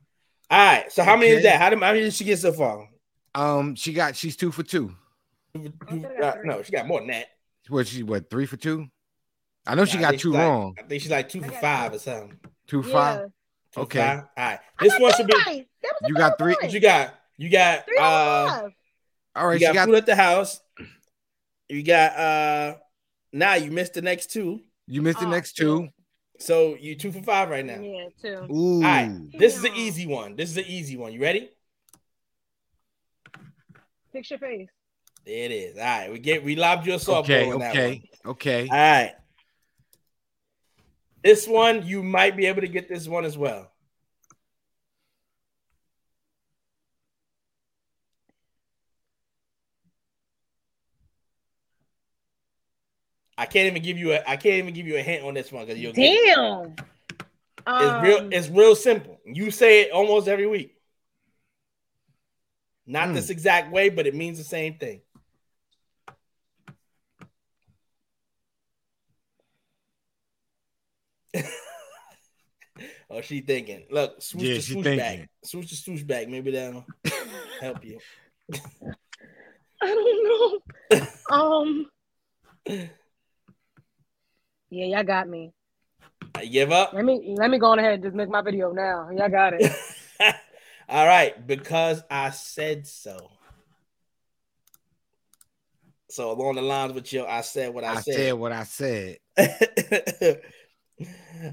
All right. So how many is that? How, do, how many did she get so far? Um, she got she's two for two. I said I got Uh, no, she got more than that. What she what three for two? I know she got two she's like- wrong. I think she's like two for five or something. Two Yeah. five. Two Okay. Five? All right. This one should be. three. That was the You got three- What you got? You got. Three uh, five. All right, you she got, got food at the house. You got. uh Now you missed the next two, you missed the Oh, next two. so you two for five right now. Yeah, two. Ooh. All right. This is an easy one. This is an easy one. You ready? Fix your face. There it is. All right. We get. We lobbed you a softball Okay, okay, okay. All right. This one you might be able to get this one as well. I can't even give you a I can't even give you a hint on this one because you'll get it. Damn. It's real. Um, It's real simple. You say it almost every week. Not Hmm. this exact way, but it means the same thing. oh, she thinking. Look, swoosh Yeah, the swoosh thinking. back. Swoosh the swoosh back. Maybe that'll help you. I don't know. um. Yeah, y'all got me. I give up. Let me let me go on ahead and just make my video now. Y'all got it. All right, because I said so. So along the lines with you, I said what I, I said. said what I said. All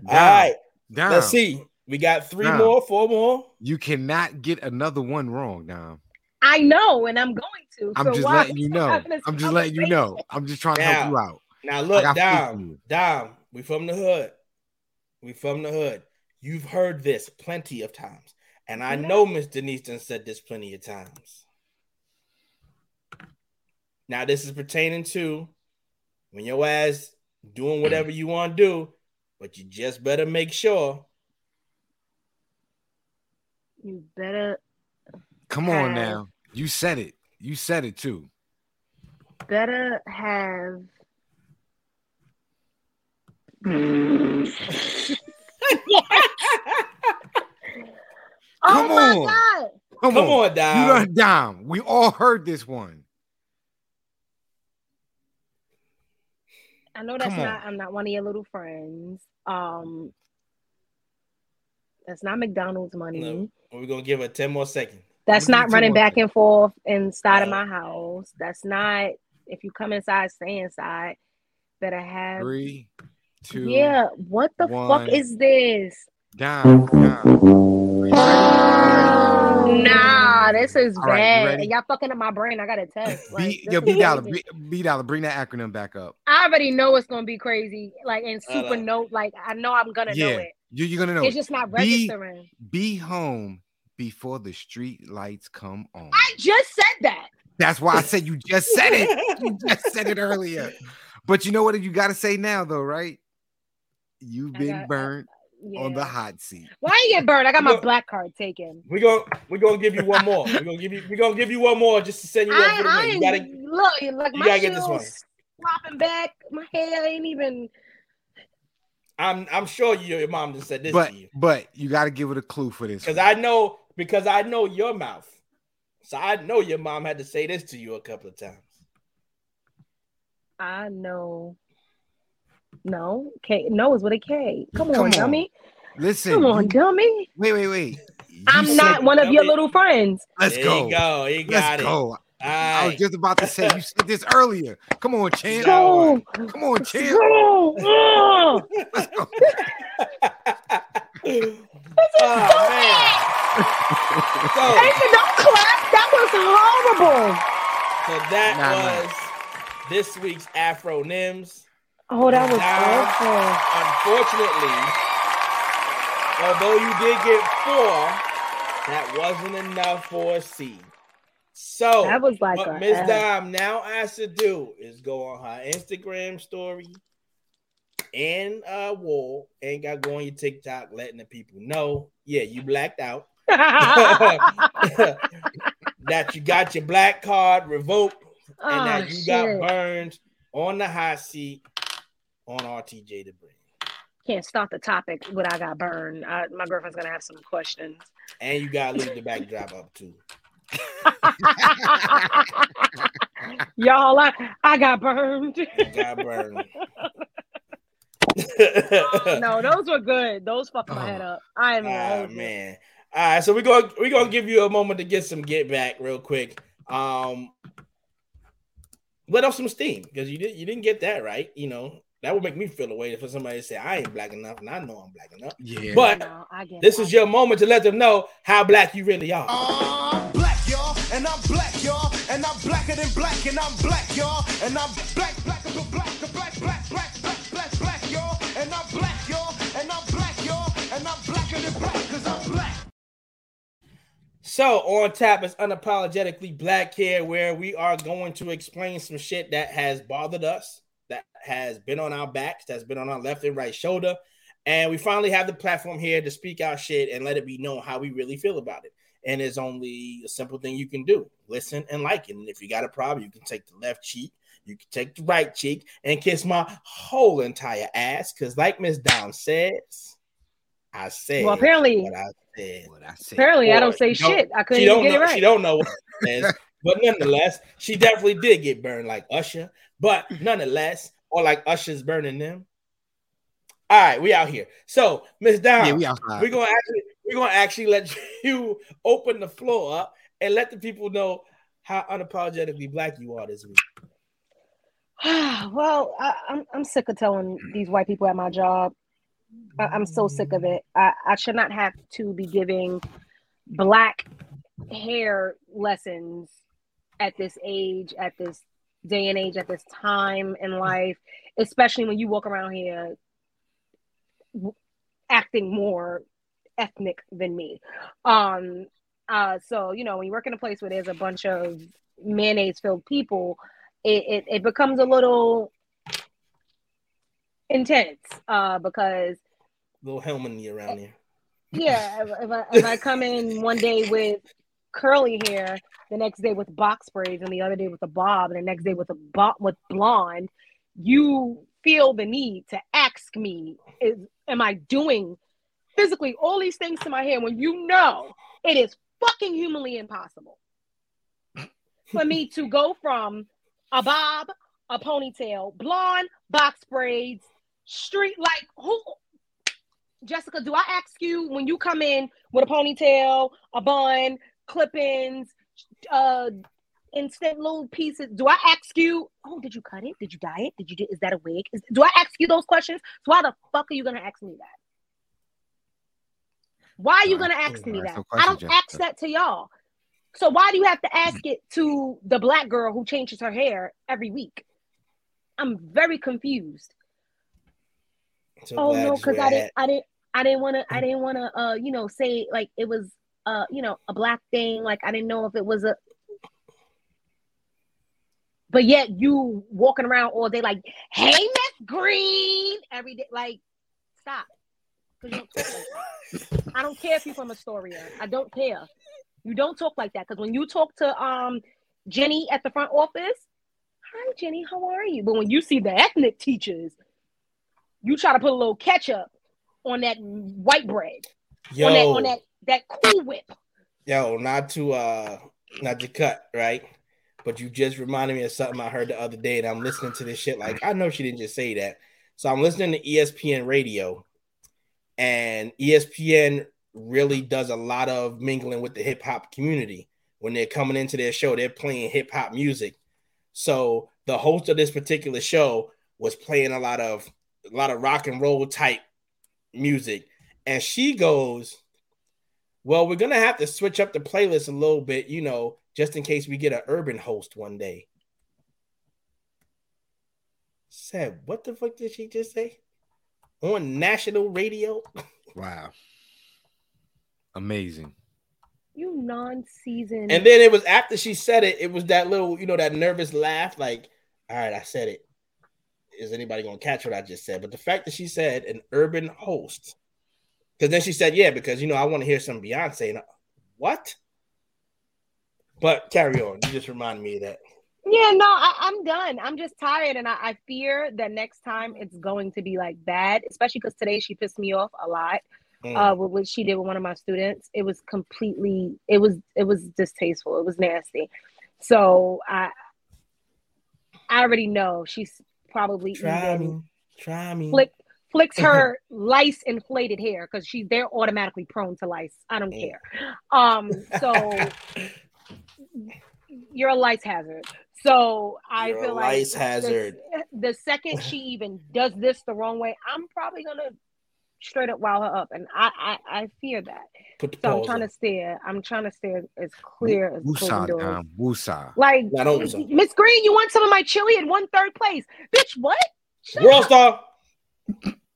right, Dom, let's see. We got three Dom. more, four more. You cannot get another one wrong, Dom. I know, and I'm going to. I'm so just why letting you know. I'm just letting you know. I'm just trying to help you out. Now look, got faith Dom. Dom, we from the hood. We from the hood. You've heard this plenty of times. And I know Miss Denise done said this plenty of times. Now, this is pertaining to when your ass doing whatever you want to do, but you just better make sure. You better Come on have- now. You said it. You said it too. better have. Come oh my on. god! Come, Come on, You Dom. done Dom. We all heard this one. I know that's not. I'm not one of your little friends. Um, that's not McDonald's money. No, we're gonna give her 10 more seconds. That's Let me not running back more and forth inside of my house. That's not. If you come inside, stay inside. Better have. Three, two, yeah. What the one. fuck is this? Dom. Dom. Are you ready? Nah, this is All right, you bad. ready? and y'all fucking up my brain. I got a test. Like, B, this yo, B dollar, crazy. B, B dollar, bring that acronym back up. I already know it's gonna be crazy. Like in I know. super note. Like I know I'm gonna know it. you, you're gonna know. It's it. just not Be- registering. Be home before the street lights come on. I just said that. That's why I said you just said it. You just said it earlier. But you know what you got to say now, though, right? You've been got- I- burned Yeah. on the hot seat. Why you get burned? I got my Look. black card taken. We're gonna we're gonna give you one more. We're gonna give you we're gonna give you one more just to send you up I, for the I win. You ain't gotta look like you my gotta get this one. flopping back. My hair ain't even. I'm I'm sure you, your mom just said this But to you. but you got to give it a clue for this. Because. I know because I know your mouth. So I know your mom had to say this to you a couple of times. I know. No, K. No is with a K. Come on, Come on. dummy. Listen, Come on, you- dummy. wait, wait, wait. You I'm not one of your dummy. little friends. Let's there go. you go. You got Let's it. go. All I was just about to say you said this earlier. Come on, champ. Go, Come on, champ. go. Let's go. oh man. So, Nathan, don't clap. That was horrible. so that Nah, nah. was this week's Afronyms. Oh, that was Nah. awful. Unfortunately, although you did get four, that wasn't enough for a C. So That was like what Miss. Dime now has to do is go on her Instagram story and uh wall and got go on your TikTok letting the people know, yeah, you blacked out. that you got your black card revoked and oh, that you shit. got burned on the hot seat on RTJ to bring. Can't start the topic when I got burned. I, my girlfriend's gonna have some questions. And you gotta leave the backdrop up too. Y'all, I, I got burned. Got burned. no, those were good. Those fucked my head up. I am Ah man. All right, so we're gonna we're gonna give you a moment to get some get back real quick. Um let off some steam because you did you didn't get that right. You know, that would make me feel away for somebody to say I ain't black enough and I know I'm black enough. Yeah. But No, this it. is your moment to let them know how black you really are. I'm black, y'all, and I'm black, y'all, and I'm blacker than black, and I'm black, y'all, and I'm black, black, black, black, black, black, black, black, black, black, y'all, and I'm black, y'all, and I'm black, y'all, and I'm blacker than black, cause I'm black. So on tap is unapologetically black here, where we are going to explain some shit that has bothered us, that has been on our backs, that's been on our left and right shoulder, and we finally have the platform here to speak our shit and let it be known how we really feel about it. And it's only a simple thing you can do: listen and like it. And if you got a problem, you can take the left cheek, you can take the right cheek, and kiss my whole entire ass. Because, like Miss Down says, I said. Well, apparently- what I said. What I said. Apparently, I don't say she don't- shit. I couldn't She don't even get know. it right. She don't know what it is, but nonetheless, she definitely did get burned like Usher. But nonetheless, or like Usher's burning them. All right, we out here. So, Miss Dom, Yeah, we outside. we're gonna actually we're gonna actually let you open the floor up and let the people know how unapologetically black you are this week. well, I, I'm I'm sick of telling these white people at my job. I, I'm so sick of it. I, I should not have to be giving black hair lessons at this age, at this day and age, at this time in life, especially when you walk around here acting more ethnic than me. Um, uh, so you know, when you work in a place where there's a bunch of mayonnaise filled people, it, it, it becomes a little intense uh, because Little Helmany around here. yeah, if, if I if I come in one day with curly hair, the next day with box braids, and the other day with a bob, and the next day with a bob with blonde, you feel the need to ask me, is am I doing physically all these things to my hair? When you know it is fucking humanly impossible for me to go from a bob, a ponytail, blonde, box braids, street like who Jessica, do I ask you when you come in with a ponytail, a bun, clip-ins, uh, instant little pieces? Do I ask you? Oh, did you cut it? Did you dye it? Did you do? Is that a wig? Is, do I ask you those questions? So why the fuck are you gonna ask me that? Why are you gonna ask me that? I don't ask that to y'all. So why do you have to ask it to the black girl who changes her hair every week? I'm very confused. So Oh no, because I didn't. I didn't, I didn't want to, I didn't want to, uh, you know, say like it was, uh, you know, a black thing. Like I didn't know if it was a. But yet you walking around all day like, "Hey, Miss Green," every day. Like, stop. you don't like. I don't care if you're from Astoria. I don't care. You don't talk like that because when you talk to um Jenny at the front office, hi Jenny, how are you? But when you see the ethnic teachers, you try to put a little ketchup on that white bread, Yo, on that on that that Cool Whip. yo, not to uh, not to cut right, but you just reminded me of something I heard the other day, and I'm listening to this shit. Like I know she didn't just say that, so I'm listening to ESPN radio, and ESPN really does a lot of mingling with the hip hop community. When they're coming into their show, they're playing hip hop music. So the host of this particular show was playing a lot of a lot of rock and roll type music, and she goes, "Well, we're gonna have to switch up the playlist a little bit, you know, just in case we get an urban host one day." Said, what the fuck did she just say? On national radio? Wow. Amazing. You non-seasoned. And then it was after she said it, it was that little, you know, that nervous laugh, like, all right, I said it. Is anybody gonna catch what I just said? But the fact that she said an urban host, because then she said, yeah, because you know, I want to hear some Beyonce. And I- what? But carry on. You just reminded me of that. Yeah, no, I, I'm done. I'm just tired, and I, I fear that next time it's going to be like bad, especially because today she pissed me off a lot. Mm. Uh, with what she did with one of my students, it was completely, it was, it was distasteful. It was nasty. So I, I already know she's probably try even me. Try me. flick flicks her lice inflated hair because she they're automatically prone to lice. I don't care. Um, so you're a lice hazard. So I You're a feel like lice the- hazard. The, second she even does this the wrong way, I'm probably gonna straight up wow her up, and I I, I fear that. Put the So I'm trying on. to steer. I'm trying to steer as clear as closing Woosah, um, woosah. Like Nah, don't do something. Miss Green, you want some of my chili in one third place, bitch? What? Shut World up. star.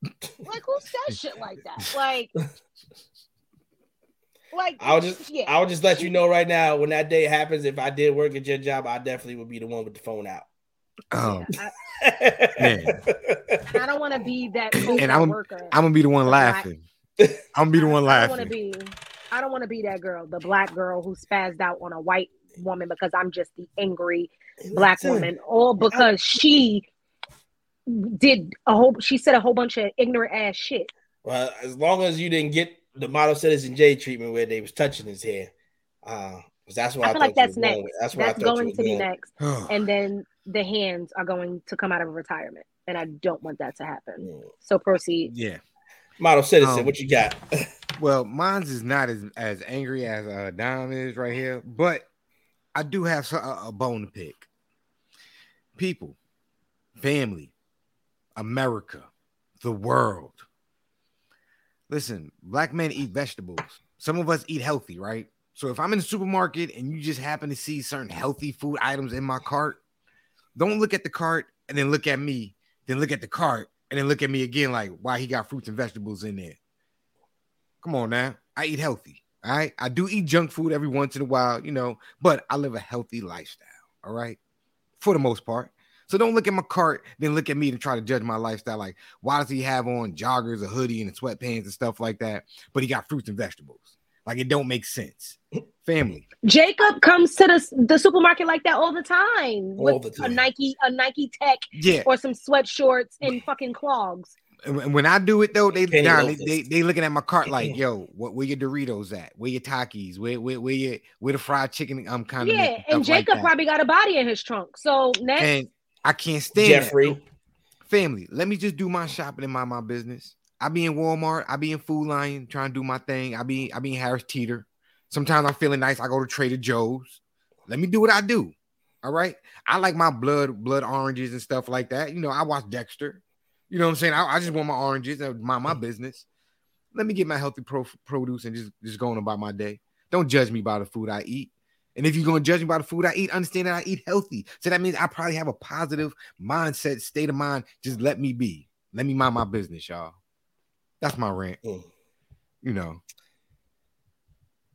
Like who says shit like that? Like, like I'll just yeah. I'll just let you know right now when that day happens. If I did work at your job, I definitely would be the one with the phone out. Oh, I, man. I don't want to be that And I'm- worker. I'm gonna be the one laughing. I'm gonna be the one laughing. I don't want to be. I don't want to be that girl, the black girl who spazzed out on a white woman because I'm just the angry black woman, all because she did a whole. She said a whole bunch of ignorant ass shit. Well, as long as you didn't get the model citizen J treatment where they was touching his hair, uh, 'cause that's what I, I feel like that's were going next. That's what I That's thought going to be going. next. And then the hands are going to come out of retirement. And I don't want that to happen. So proceed. yeah. Model citizen, Um, what you got? Well, mine's is not as as angry as uh Dom is right here, but I do have a, a bone to pick. People, family, America, the world. Listen, black men eat vegetables. Some of us eat healthy, right? So if I'm in the supermarket and you just happen to see certain healthy food items in my cart, don't look at the cart and then look at me, then look at the cart and then look at me again like why he got fruits and vegetables in there. Come on now. I eat healthy. All right. I do eat junk food every once in a while, you know, but I live a healthy lifestyle. All right. For the most part. So don't look at my cart, then look at me to try to judge my lifestyle. Like, why does he have on joggers, a hoodie, and sweatpants and stuff like that? But he got fruits and vegetables. Like it don't make sense. Family. Jacob comes to the, the supermarket like that all the time. All with the A. Nike, a Nike tech Yeah. or some sweat shorts and fucking clogs. And when- when I do it though, they Penny nah, they, they they looking at my cart like, yo, what where your Doritos at? Where your Takis? Where where where your where the fried chicken? I'm kind of Yeah, and Jacob probably got a body in his trunk. So next, and I can't stand that. Jeffrey. family. Let me just do my shopping and mind my business. I be in Walmart, I be in Food Lion trying to do my thing. I be I be in Harris Teeter. Sometimes I'm feeling nice. I go to Trader Joe's. Let me do what I do. All right. I like my blood, blood oranges and stuff like that. You know, I watch Dexter. You know what I'm saying? I, I just want my oranges uh, and mind my business. Let me get my healthy pro- produce and just, just going about my day. Don't judge me by the food I eat. And if you're gonna judge me by the food I eat, understand that I eat healthy. So that means I probably have a positive mindset, state of mind. Just let me be. Let me mind my business, y'all. That's my rant. Mm. You know.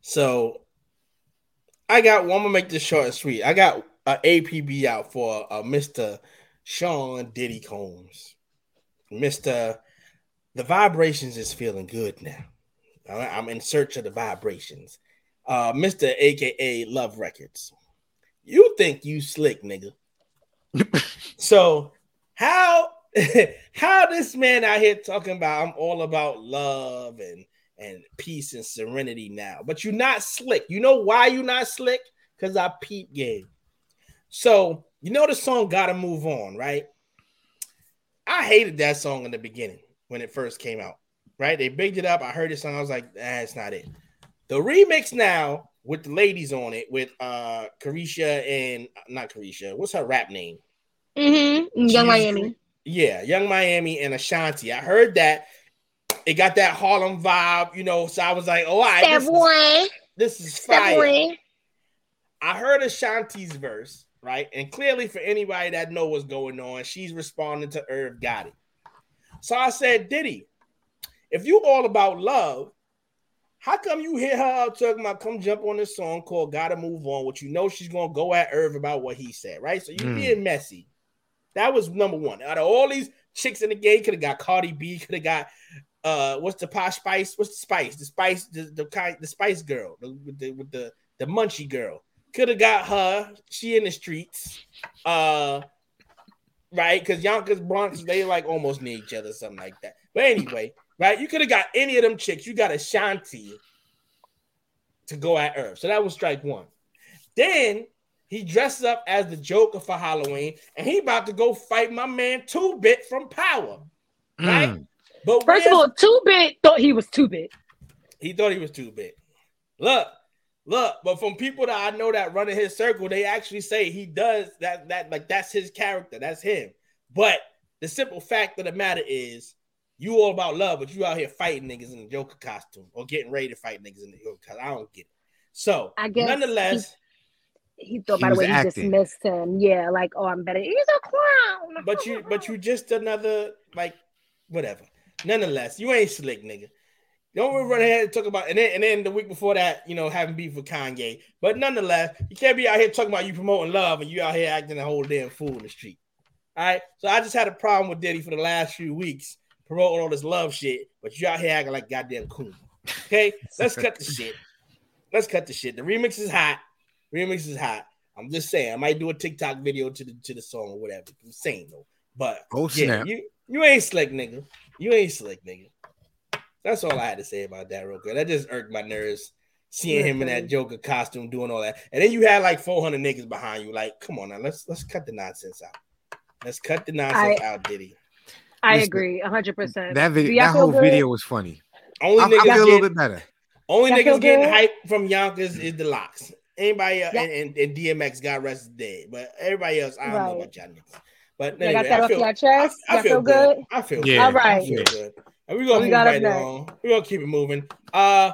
So I got one. I'm gonna make this short and sweet. I got a APB out for uh, Mr. Sean Diddy Combs. Mr. The vibrations is feeling good now. I'm in search of the vibrations. Uh, Mr. AKA Love Records. You think you slick, nigga. so how how this man out here talking about I'm all about love and and peace and serenity now, but you're not slick. You know why you're not slick? Because I peep game. So you know the song "Gotta Move On," right? I hated that song in the beginning when it first came out. Right? They bigged it up. I heard this song. I was like, that's not it. The remix now with the ladies on it, with uh Caresha and not Caresha. What's her rap name? mm-hmm, Yung Miami. Yeah, Yung Miami and Ashanti. I heard that. It got that Harlem vibe, you know. So I was like, oh, all right, this this is fire. I heard Ashanti's verse, right? And clearly, for anybody that know what's going on, she's responding to Irv Gotti. So I said, Diddy, if you all about love, how come you hear her out talking about come jump on this song called Gotta Move On, which you know she's gonna go at Irv about what he said, right? So you Mm. being messy. That was number one. Out of all these chicks in the game, could have got Cardi B, could have got uh what's the posh spice? What's the spice? The spice, the, the kind the spice girl, the, with the with the the munchy girl. Could have got her. She in the streets. Uh right, because Yonkers Bronx, they like almost near each other, something like that. But anyway, right, you could have got any of them chicks. You got Ashanti to go at Irv. So that was strike one. Then he dresses up as the Joker for Halloween, and he about to go fight my man Two Bit from Power. Right? Mm. But First of all, Two Bit thought he was Two Bit. he thought he was too big. Look, look, but from people that I know that run in his circle, they actually say he does that, that like that's his character, that's him. But the simple fact of the matter is, you all about love, but you out here fighting niggas in the Joker costume or getting ready to fight niggas in the Joker costume. I don't get it. So, I guess nonetheless, He thought He by the was way he dismissed him. Yeah, like oh I'm better. He's a clown. but you, but you just another like whatever. Nonetheless, you ain't slick, nigga. Don't really run ahead and talk about and then and then the week before that, you know, having beef with Kanye. But nonetheless, you can't be out here talking about you promoting love and you out here acting a whole damn fool in the street. All right. So I just had a problem with Diddy for the last few weeks promoting all this love shit, but you out here acting like goddamn coon. Okay, let's cut the shit. Let's cut the shit. The remix is hot. Remix is hot. I'm just saying. I might do a TikTok video to the to the song or whatever. I'm saying though. But Oh, yeah, snap. you you ain't slick, nigga. You ain't slick, nigga. That's all I had to say about that real quick. That just irked my nerves seeing him in that Joker costume doing all that. And then you had like 400 niggas behind you. Like, come on now, let's let's cut the nonsense out. Let's cut the nonsense out, Diddy. I Listen, agree, hundred percent. That video, that whole good? video was funny. Only I, I niggas feel a little bit better. only Y'all niggas feel getting good? hype from Yonkers is the LOX. Anybody else, Yeah. and, and, and DMX got arrested dead, but everybody else, I don't know Right. about y'all niggas. But Y'all anyway, got that I off feel, your chest. I, I feel feel good. good. I feel Yeah. good. All right. I feel good. And we're gonna We move right along. We're gonna keep it moving. Uh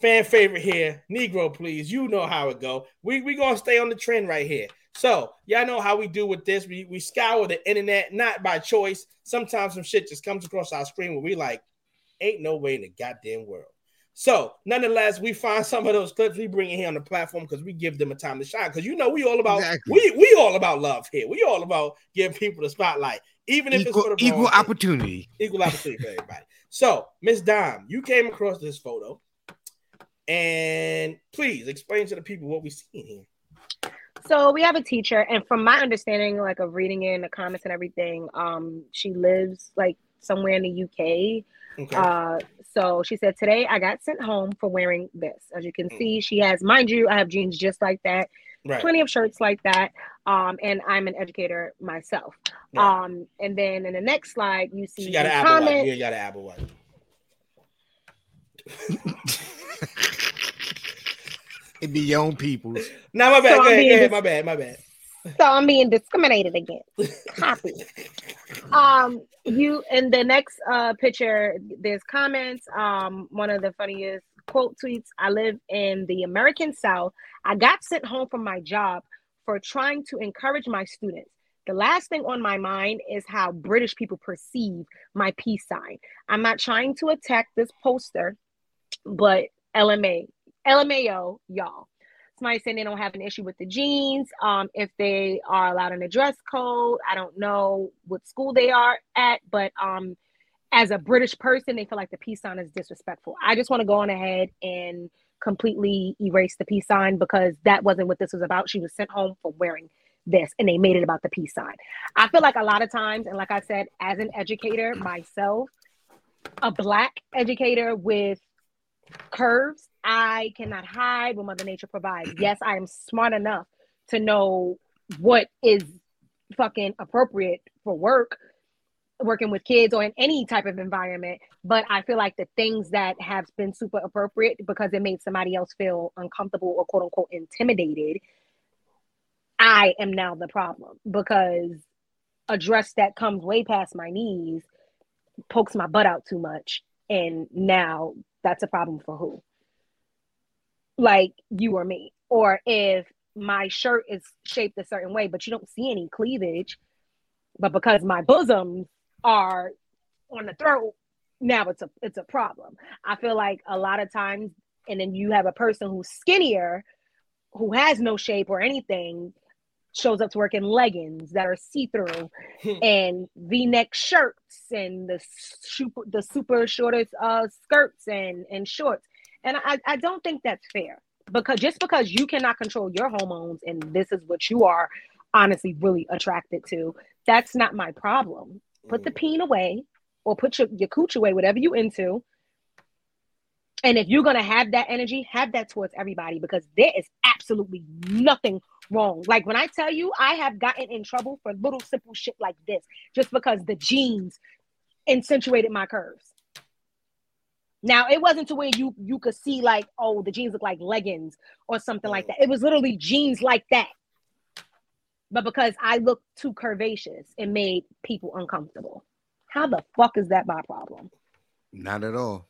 fan favorite here, Negro, please. You know how it go. We we gonna stay on the trend right here. So y'all know how we do with this. We we scour the internet, not by choice. Sometimes some shit just comes across our screen where we like, ain't no way in the goddamn world. So, nonetheless, we find some of those clips we bring in here on the platform because we give them a time to shine. Because you know, we all about Exactly. we we all about love here. We all about giving people the spotlight, even if it's Equal, for the wrong equal thing opportunity. equal opportunity for everybody. So, Miss Dime, you came across this photo, and please explain to the people what we see in here. So we have a teacher, and from my understanding, like of reading in the comments and everything, um, she lives like somewhere in the UK. Okay. Uh, so she said today I got sent home for wearing this. As you can Mm. see, she has, mind you, I have jeans just like that, right. plenty of shirts like that. Um, and I'm an educator myself. right. Um, and then in the next slide, you see she got an apple wipe. comment. Yeah, got an apple wipe. It be your own people's. No, my bad. So go ahead, go ahead. dis- My bad. My bad. So I'm being discriminated against. Copy. um you in the next uh picture there's comments um one of the funniest quote tweets i live in the american south i got sent home from my job for trying to encourage my students the last thing on my mind is how british people perceive my peace sign i'm not trying to attack this poster but lma lmao y'all. Somebody saying they don't have an issue with the jeans um if they are allowed in the dress code. I don't know what school they are at but um as a british person they feel like the peace sign is disrespectful. I just want to go on ahead and completely erase the peace sign because that wasn't what this was about. She was sent home for wearing this and they made it about the peace sign. I feel like a lot of times and like i said as an educator myself a black educator with curves I cannot hide what Mother Nature provides. Yes, I am smart enough to know what is fucking appropriate for work, working with kids or in any type of environment. But I feel like the things that have been super appropriate because it made somebody else feel uncomfortable or quote unquote intimidated, I am now the problem because a dress that comes way past my knees pokes my butt out too much. And now that's a problem for who? Like you or me. Or if my shirt is shaped a certain way, but you don't see any cleavage, but because my bosoms are on the throat, now it's a it's a problem. I feel like a lot of times, and then you have a person who's skinnier, who has no shape or anything, shows up to work in leggings that are see-through and v-neck shirts and the super the super shortest uh skirts and and shorts and I, I don't think that's fair because just because you cannot control your hormones and this is what you are honestly really attracted to, that's not my problem. Put the mm. peen away or put your, your cooch away, whatever you into. And if you're gonna have that energy, have that towards everybody because there is absolutely nothing wrong. Like when I tell you, I have gotten in trouble for little simple shit like this just because the jeans accentuated my curves. Now it wasn't to where you you could see like, oh, the jeans look like leggings or something like that. It was literally jeans like that. But because I looked too curvaceous, it made people uncomfortable. How the fuck is that my problem? Not at all.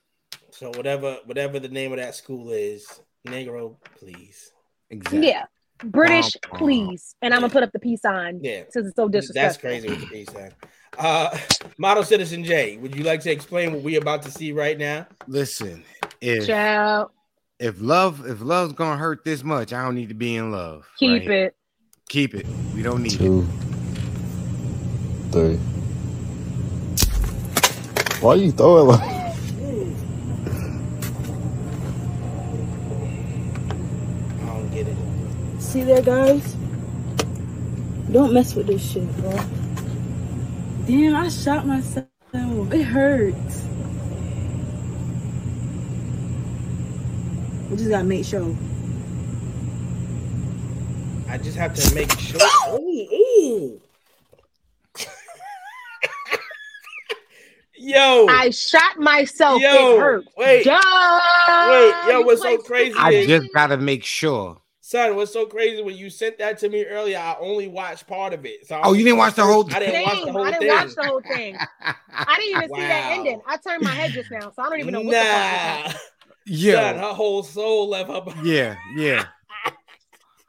So whatever whatever the name of that school is, Negro, please. Exactly. Yeah. British, Womp womp. please. And I'm gonna put up the peace sign Yeah. since it's so disrespectful. That's crazy with the peace sign. Uh model citizen J, would you like to explain what we're about to see right now? Listen, if Child, if love if love's gonna hurt this much, I don't need to be in love. keep right? it. Keep it. We don't need it. Two, three. Why you throw it like? I don't get it. See there, guys? Don't mess with this shit, bro. Damn, I shot myself. It hurts. We just gotta make sure. I just have to make sure. Ooh, ooh. yo, I shot myself. Yo, it hurts. wait, Duh. wait, yo, what's so crazy? I just gotta make sure son, what's so crazy when you sent that to me earlier? I only watched part of it. So I Oh, you didn't watch the whole I didn't watch the whole I didn't thing. watch the whole thing. I didn't even see that ending. I turned my head just now, so I don't even know what nah, the fuck just son, Yeah, her whole soul left her. body. yeah, yeah.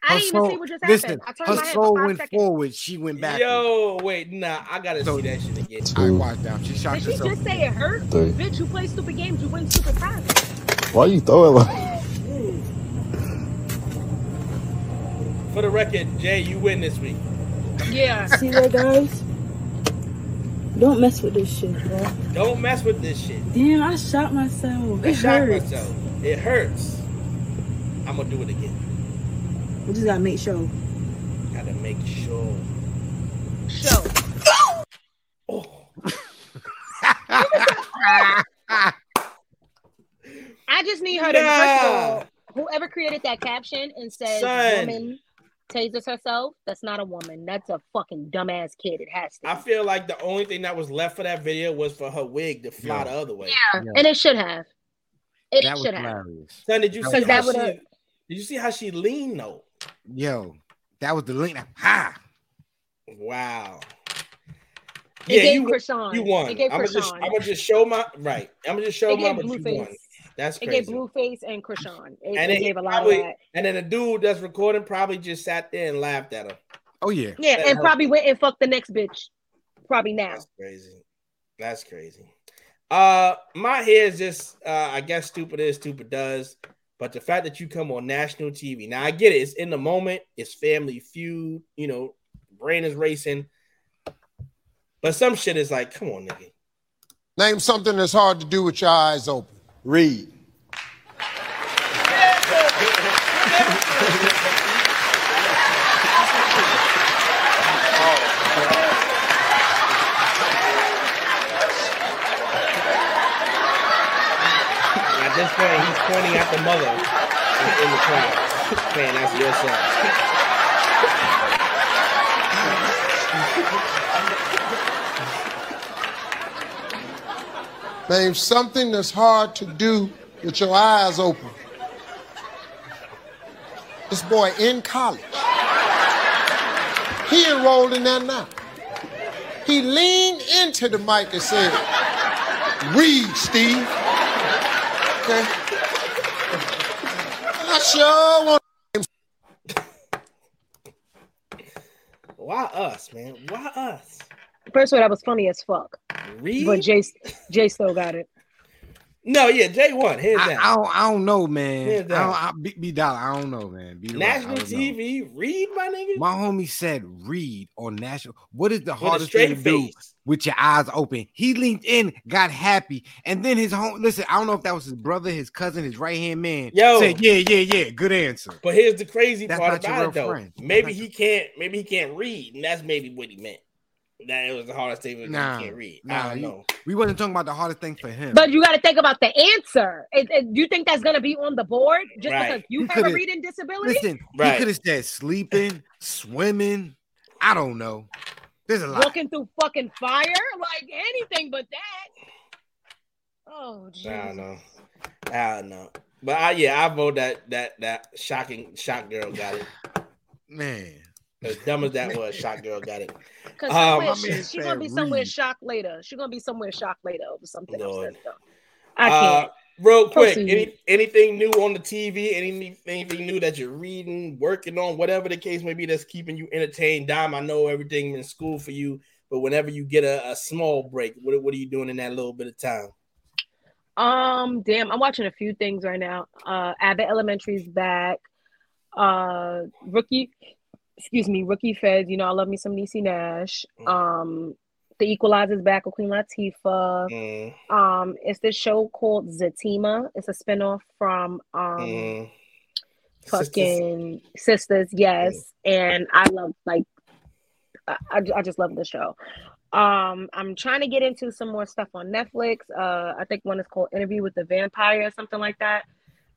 I Her didn't even see what just happened. listen, I turned her my head soul five went seconds. forward. She went back. Yo, wait, nah, I gotta So- see that shit again. I watched down. She shot Did she just say it hurt? Three. Bitch, you play stupid games. You win stupid prizes. Why are you throw it like? For the record, Jay, you win this week. Yeah. See what, guys? Don't mess with this shit, bro. Don't mess with this shit. Damn, I shot myself. I It shot hurts. myself. It hurts. I'm gonna do it again. We just gotta make sure. Gotta make sure. Show. Oh, I just need her to, first of all, whoever created that caption and said Son. woman tases herself, that's not a woman. That's a fucking dumbass kid. It has to. I feel like the only thing that was left for that video was for her wig to fly Yeah. the other way. Yeah, and it should have. It that was should have. hilarious. Son, did you That see how that she? would've- Did you see how she leaned though? Yo, that was the link. Ha! Wow. It Yeah, gave you, Chrisean. you won. It gave I'm gonna just, Chrisean. I'm gonna just show my right. I'm gonna just show It my, gave but you won. Blueface. That's It crazy. gave Blueface and Chrisean. It, and it then gave a lot probably, of that. and then the dude that's recording probably just sat there and laughed at him. Oh yeah. Yeah, that and helped. probably went and fucked the next bitch. Probably now. That's crazy. That's crazy. Uh, my hair is just, uh, I guess stupid is stupid does, but the fact that you come on national TV, now I get it. It's in the moment. It's Family Feud. You know, brain is racing. But some shit is like, come on, nigga. Name something that's hard to do with your eyes open. Read. This point, he's pointing at the mother in, the crowd, saying that's your son. Name something that's hard to do with your eyes open. This boy in college. He enrolled in that now. He leaned into the mic and said, Read, Steve. Okay. I sure want Why us, man? Why us? First of all, that was funny as fuck. Read? But Jay, Jay still got it. No, yeah, Jay won. Hands I, down. I don't. I don't know, man. Hands I don't, I, B, B dollar. I don't know, man. B, National don't know. TV, read my nigga. My homie said, "Read on national." What is the hardest thing straight to do with your eyes open? He leaned in, got happy, and then his home. Listen, I don't know if that was his brother, his cousin, his right hand man. Yo. said, "Yeah, yeah, yeah, good answer." But here's the crazy That's part about it, though. friend. Maybe That's he can't. Maybe he can't read, and that's maybe what he meant. That it was the hardest thing. was Nah, he can't read. I nah, don't you- know. We wasn't talking about the hardest thing for him. But you got to think about the answer. It, it- do you think that's going to be on the board just Right. because you He have a coulda- reading disability? listen, Right. he could have said sleeping, swimming. I don't know. There's a lot. Walking through fucking fire? Like anything but that. Oh, I don't know. I don't know. But I, yeah, I vote that that that shocking shock girl got it. Man, As dumb as that was, shock girl got it. Because Um, she's she gonna be said somewhere read. shocked later. She's gonna be somewhere shocked later over something Lord. else. That's dumb. I Uh, can't. real quick, Proceed. any anything new on the TV? Any anything new that you're reading, working on, whatever the case may be, that's keeping you entertained? Dom, I know everything in school for you, but whenever you get a, a small break, what what are you doing in that little bit of time? Um, damn, I'm watching a few things right now. Uh, Abbott Elementary's back. Uh, rookie, excuse me, rookie feds. You know, I love me some Niecy Nash. Mm. Um, The Equalizer's back with Queen Latifah. Mm, Um, it's this show called Zatima. It's a spinoff from um mm. Sistas. fucking Sistas, yes. And I love like I, I I just love the show. Um, I'm trying to get into some more stuff on Netflix. Uh, I think one is called Interview with the Vampire or something like that.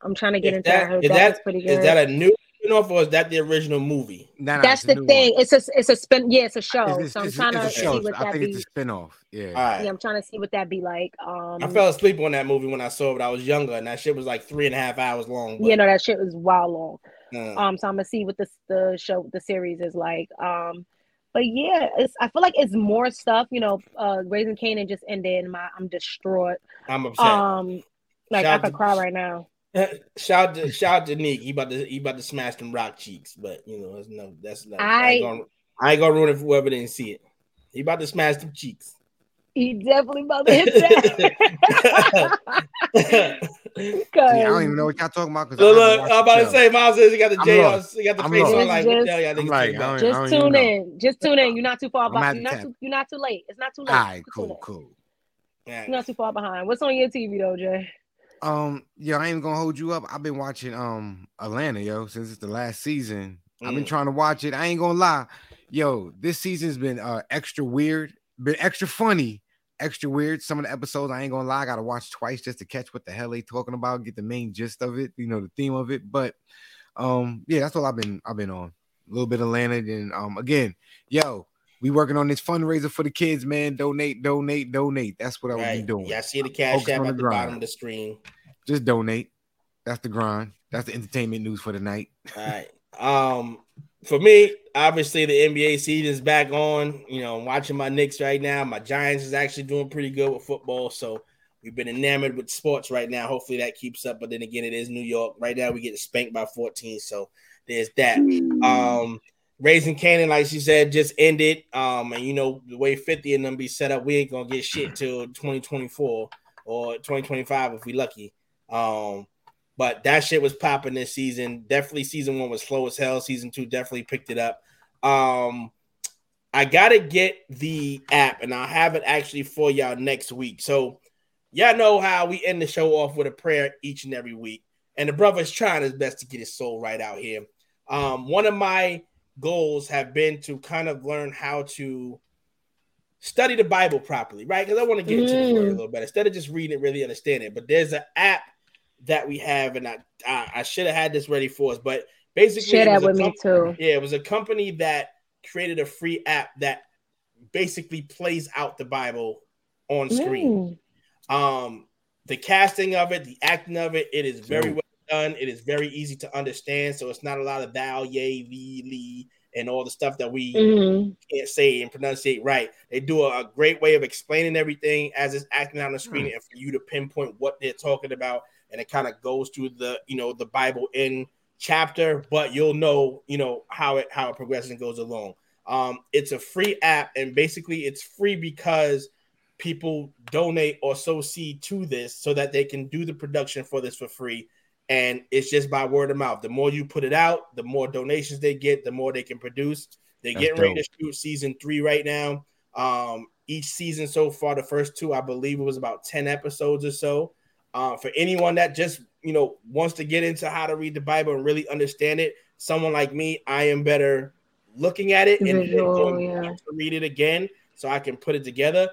I'm trying to get Is into that. that. Is that, heard is that, that, pretty is good. that a new spin-off or is that the original movie? Nah, nah, That's the thing. one. It's a it's a spin. Yeah, it's a show. It's- so I'm it's- trying it's to a see show. what I that think be. it's a spinoff. Yeah. All right. Yeah, I'm trying to see what that be like. Um, I fell asleep on that movie when I saw it. I was younger, and that shit was like three and a half hours long. you know that shit was wild long. Uh, Um, so I'm gonna see what this the show the series is like. Um, but yeah, it's I feel like it's more stuff. You know, uh, Raising Kanan just ended, and my I'm distraught. I'm upset. Um, like Shout I could to- cry right now. shout out to shout to Nick. He about to he about to smash them rock cheeks, but you know that's no that's not. I, I- ain't gonna I ain't gonna ruin it for whoever didn't see it. He about to smash them cheeks. He definitely about to hit that. Yeah, I don't even know what y'all talking about. Look, look I'm about to say, Miles says he got the I'm J he got the I'm face on lost. like Just- hell y'all I'm like. I don't- just I don't tune know. in. Just tune in. You're not too far behind. You're not too. You're not too late. It's not too late. All right, cool, cool. Yeah. You're not too far behind. What's on your TV though, Jay? Um, yo, I ain't gonna hold you up. I've been watching um Atlanta, yo, since it's the last season. I've been Mm. trying to watch it. I ain't gonna lie, yo. This season's been uh extra weird, been extra funny, extra weird. Some of the episodes, I ain't gonna lie, I gotta watch twice just to catch what the hell they talking about, get the main gist of it, you know, the theme of it. But um, yeah, that's all I've been I've been on. A little bit of Atlanta, and um, again, yo, we working on this fundraiser for the kids, man. Donate, donate, donate. That's what I Right. been doing. Yeah, I see the cash Focus app at the the grind. bottom of the screen. Just donate. That's the grind. That's the entertainment news for the night. All right. Um, for me, obviously the NBA season is back on. You know, I'm watching my Knicks right now. My Giants is actually doing pretty good with football. So we've been enamored with sports right now. Hopefully that keeps up. But then again, it is New York. Right now we get spanked by 14. So there's that. Um Raising Kanan, like she said, just ended. Um, and you know, the way 50 and them be set up, we ain't gonna get shit till 2024 or 2025 if we lucky. Um, but that shit was popping this season. Definitely season one was slow as hell. Season two definitely picked it up. Um, I gotta get the app, and I'll have it actually for y'all next week. So y'all know how we end the show off with a prayer each and every week. And the brother's trying his best to get his soul right out here. Um, one of my goals have been to kind of learn how to study the Bible properly, right? Because I want to get into the word a Mm. little better instead of just reading it, really understand it. But there's an app that we have, and I I, I should have had this ready for us, but basically, Share that a with me too. Yeah, it was a company that created a free app that basically plays out the Bible on screen. Mm. Um, the casting of it, the acting of it, it is very Dope. well done. It is very easy to understand, so it's not a lot of thou, yay, thee, lee, and all the stuff that we Mhm. can't say and pronunciate right. They do a, a great way of explaining everything as it's acting on the screen, and for you to pinpoint what they're talking about, and it kind of goes through the you know the Bible in chapter, but you'll know you know how it how it progresses and goes along. Um, it's a free app, and basically it's free because people donate or sow seed to this so that they can do the production for this for free. And it's just by word of mouth. The more you put it out, the more donations they get, the more they can produce. They're That's getting ready to shoot season three right now. Um, each season so far, the first two, I believe it was about 10 episodes or so. Uh, for anyone that just you know wants to get into how to read the Bible and really understand it, someone like me, I am better looking at it and Visual, going yeah. back to read it again so I can put it together.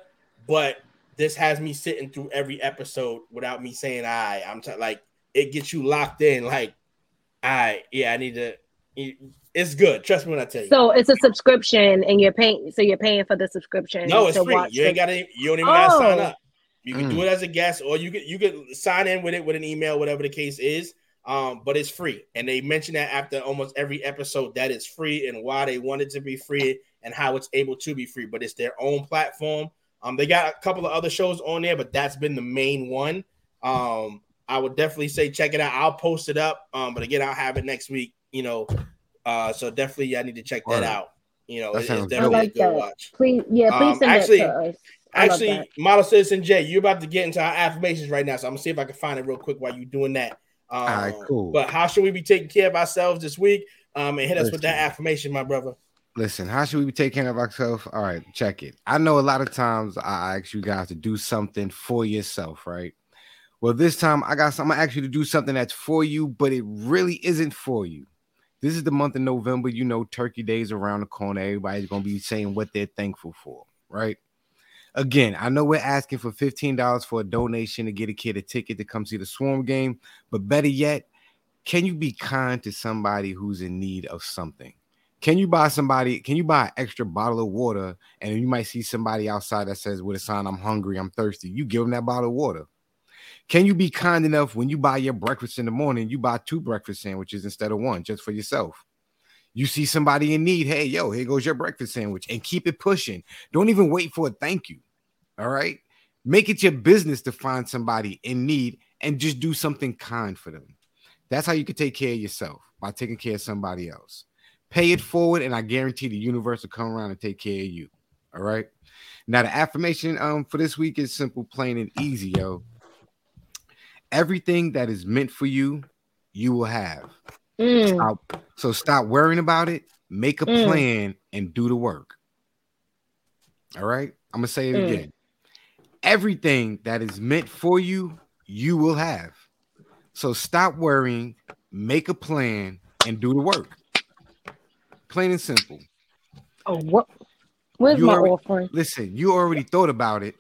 But this has me sitting through every episode without me saying I. I'm t- like it gets you locked in. Like I yeah, I need to. It's good. Trust me when I tell you. So it's a subscription, and you're paying. So you're paying for the subscription. No, it's to free. watch You ain't got to. You don't even got to sign Oh. up. You can Mm. do it as a guest, or you could you could sign in with it with an email, whatever the case is. Um, but it's free, and they mention that after almost every episode that it's free and why they want it to be free and how it's able to be free. But it's their own platform. Um, they got a couple of other shows on there, but that's been the main one. Um, I would definitely say check it out. I'll post it up. Um, but again, I'll have it next week. You know, uh, so definitely I need to check that Word. out. You know, That it- it's definitely I a like good that. watch. Please, yeah, please Um, send actually- that to us. I love Actually, model citizen Jay, you're about to get into our affirmations right now, so I'm gonna see if I can find it real quick while you're doing that. Um, right, cool. But how should we be taking care of ourselves this week? Um, and hit us with that affirmation, my brother. Listen, how should we be taking care of ourselves? All right, check it. I know a lot of times I ask you guys to do something for yourself, right? Well, this time I got something. I ask you to do something that's for you, but it really isn't for you. This is the month of November. You know, Turkey Days around the corner. Everybody's gonna be saying what they're thankful for, right? Again, I know we're asking for $15 for a donation to get a kid a ticket to come see the Swarm game, but better yet, can you be kind to somebody who's in need of something? Can you buy somebody, can you buy an extra bottle of water and you might see somebody outside that says with a sign, I'm hungry, I'm thirsty. You give them that bottle of water. Can you be kind enough when you buy your breakfast in the morning, you buy two breakfast sandwiches instead of one just for yourself? You see somebody in need, hey, yo, here goes your breakfast sandwich, and keep it pushing. Don't even wait for a thank you. All right. Make it your business to find somebody in need and just do something kind for them. That's how you can take care of yourself by taking care of somebody else. Pay it forward, and I guarantee the universe will come around and take care of you. All right. Now, the affirmation um for this week is simple, plain, and easy, yo. Everything that is meant for you, you will have. Mm. Stop- so stop worrying about it, make a Mm. plan, and do the work. All right. I'm gonna say it Mm. again. Everything that is meant for you, you will have. So stop worrying, make a plan, and do the work. Plain and simple. Oh, what? Where's You my already- offering? Listen, you already thought about it.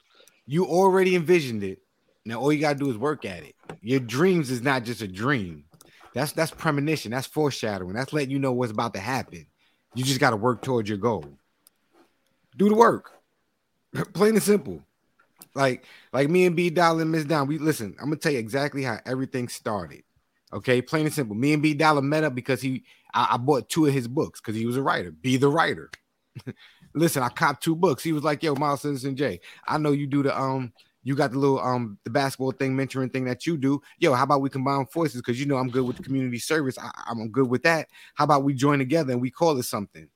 You already envisioned it. Now all you gotta do is work at it. Your dreams is not just a dream. That's that's premonition. That's foreshadowing. That's letting you know what's about to happen. You just gotta work towards your goal. Do the work. Plain and simple. Like like me and B Dollar and Miss Dom. We listen. I'm gonna tell you exactly how everything started. Okay, plain and simple. Me and B Dollar met up because he I, I bought two of his books because he was a writer. Be the writer. listen, I copped two books. He was like, "Yo, Model Citizen J, I know you do the um, you got the little um, the basketball thing, mentoring thing that you do. Yo, how about we combine forces? Because you know I'm good with the community service. I, I'm good with that. How about we join together and we call it something?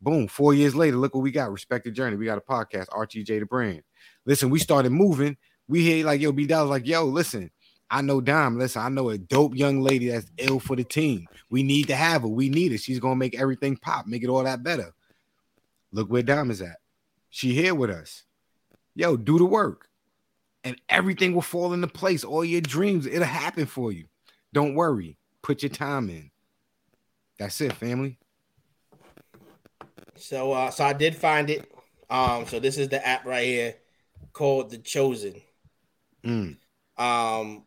Boom. Four years later, look what we got. Respected Journey. We got a podcast, RTJ the brand. Listen, we started moving. We hear like, yo, B Dollar, like, yo, listen. I know Dom. Listen, I know a dope young lady that's ill for the team. We need to have her. We need her. She's gonna make everything pop, make it all that better. Look where Dom is at. She here with us. Yo, do the work, and everything will fall into place. All your dreams, it'll happen for you. Don't worry. Put your time in. That's it, family. So uh so I did find it. Um so this is the app right here called The Chosen. Mm. Um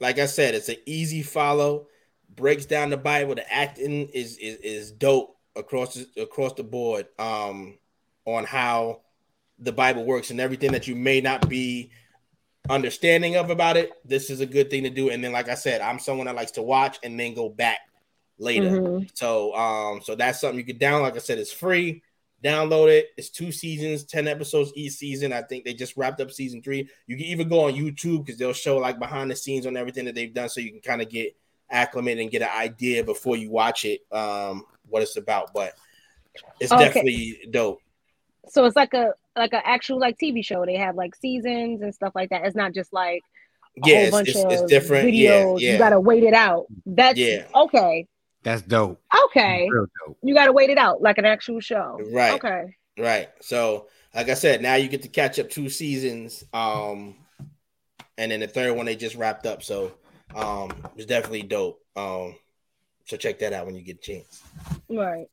like I said, it's an easy follow, breaks down the Bible. The acting is is, is dope across across the board um on how the Bible works and everything that you may not be understanding of about it. This is a good thing to do. And then, like I said, I'm someone that likes to watch and then go back later. Mhm. So um, so that's something you can download. Like I said, it's free. Download it. It's two seasons, 10 episodes each season. I think they just wrapped up season three. You can even go on YouTube because they'll show like behind the scenes on everything that they've done so you can kind of get acclimated and get an idea before you watch it, um, what it's about. But it's Okay. definitely dope. So it's like a like an actual like TV show. They have like seasons and stuff like that. It's not just like a Yeah, whole it's- bunch it's- of it's different. Videos. yeah. You gotta wait it out. That's Yeah. okay. That's dope. Okay. Real dope. You gotta wait it out like an actual show. Right. Okay. Right. So, like I said, now you get to catch up two seasons. Um, and then the third one they just wrapped up. So, um, it was definitely dope. Um, so check that out when you get a chance. Right.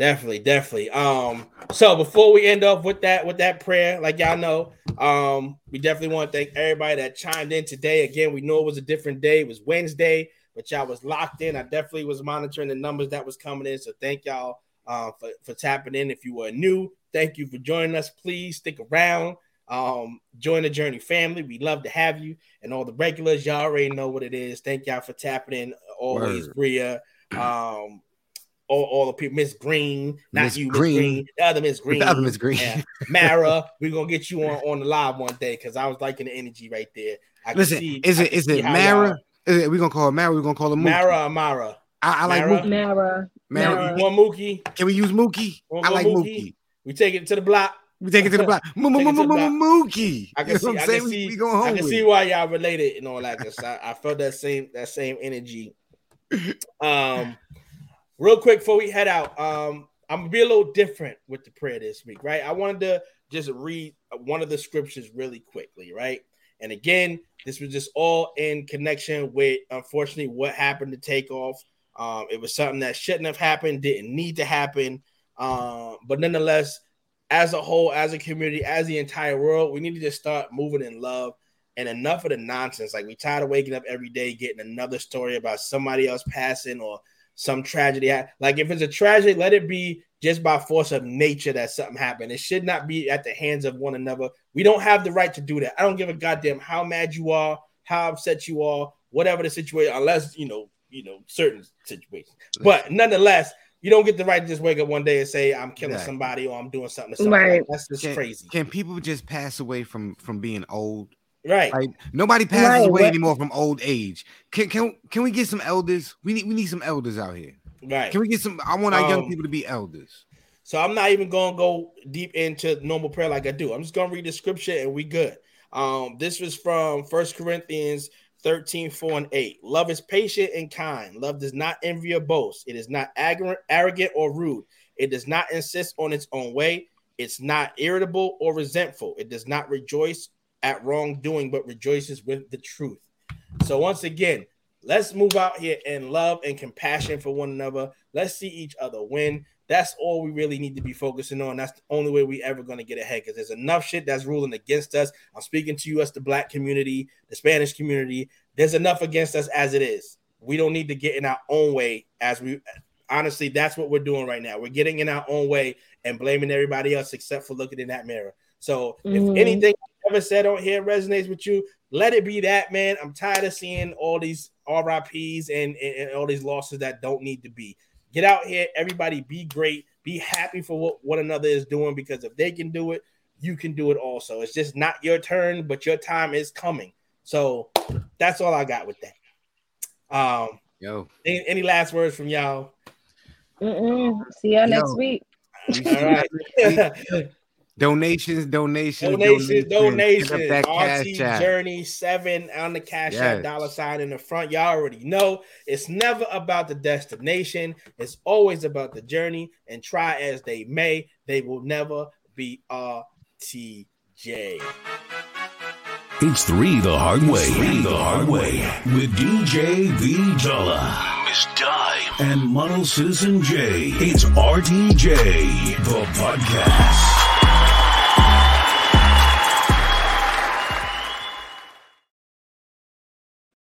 Definitely, definitely. Um, so before we end up with that with that prayer, like y'all know, um, we definitely want to thank everybody that chimed in today. Again, we know it was a different day, it was Wednesday, but y'all was locked in. I definitely was monitoring the numbers that was coming in. So thank y'all uh, for, for tapping in. If you were new, thank you for joining us. Please stick around. Um, join the Journey family. We love to have you. And all the regulars, y'all already know what it is. Thank y'all for tapping in. Always, Word. Bria. Um, all, all the people, Miss Green, not Miss you, Miss Green. Green. the other Miss Green, The other Miss Green. Yeah. Mara. We're gonna get you on on the live one day because I was liking the energy right there. I Listen, see- is I it can is it Mara? y'all- Is it, we gonna call her Mara. We gonna call her Mookie. Mara, or Mara. I, I like Mara? Mookie. Mara. Mara. Mara. You want Mookie? Can we use Mookie? Want- I like Mookie. We take it to the block. We take it to the block. Moo- moo- Take to the block. Mookie. I You can know see. I can see. We going I can see why y'all related and all that. Cause I, I felt that same that same energy. Um, real quick before we head out, um, I'm gonna be a little different with the prayer this week, right? I wanted to just read one of the scriptures really quickly, right? And again, this was just all in connection with unfortunately what happened to Takeoff. Um, it was something that shouldn't have happened, didn't need to happen. Um, but nonetheless, as a whole, as a community, as the entire world, we need to just start moving in love and enough of the nonsense. Like we tired of waking up every day getting another story about somebody else passing or some tragedy. Like if it's a tragedy, let it be just by force of nature that something happened. It should not be at the hands of one another. We don't have the right to do that. I don't give a goddamn how mad you are, how upset you are, whatever the situation, unless you know, you know, certain situations. But nonetheless, you don't get the right to just wake up one day and say I'm killing Right. somebody or I'm doing something to somebody. Right. That's just Can, crazy. can people just pass away from from being old? Right. Like nobody passes Right, away what- anymore from old age. Can can can we get some elders? We need we need some elders out here. Right. Can we get some? I want our young Um, people to be elders. So I'm not even gonna go deep into normal prayer like I do. I'm just gonna read the scripture and we good. Um, this was from First Corinthians 13, 4 and 8. Love is patient and kind. Love does not envy or boast. It is not arrogant or rude. It does not insist on its own way. It's not irritable or resentful. It does not rejoice at wrongdoing, but rejoices with the truth. So once again, let's move out here in love and compassion for one another. Let's see each other win. That's all we really need to be focusing on. That's the only way we ever going to get ahead because there's enough shit that's ruling against us. I'm speaking to you as the black community, the Spanish community. There's enough against us as it is. We don't need to get in our own way as we honestly, that's what we're doing right now. We're getting in our own way and blaming everybody else except for looking in that mirror. So if Mhm. anything ever said on here resonates with you, let it be that, man. I'm tired of seeing all these RIPs and, and, and all these losses that don't need to be. Get out here, everybody be great, be happy for what one another is doing because if they can do it, you can do it also. It's just not your turn, but your time is coming. So that's all I got with that. Um, Yo, any, any last words from y'all? Mm-mm. See y'all next week. All right. donations, donations, donations, donations. Hit up that RT cash app. Journey seven on the cash app dollar sign in the front. Y'all already know it's never about the destination. It's always about the journey. And try as they may, they will never be RTJ. It's three the hard way. Three the hard way with DJ B Dollar, Miss Dom, and Model Citizen J. It's RTJ the podcast.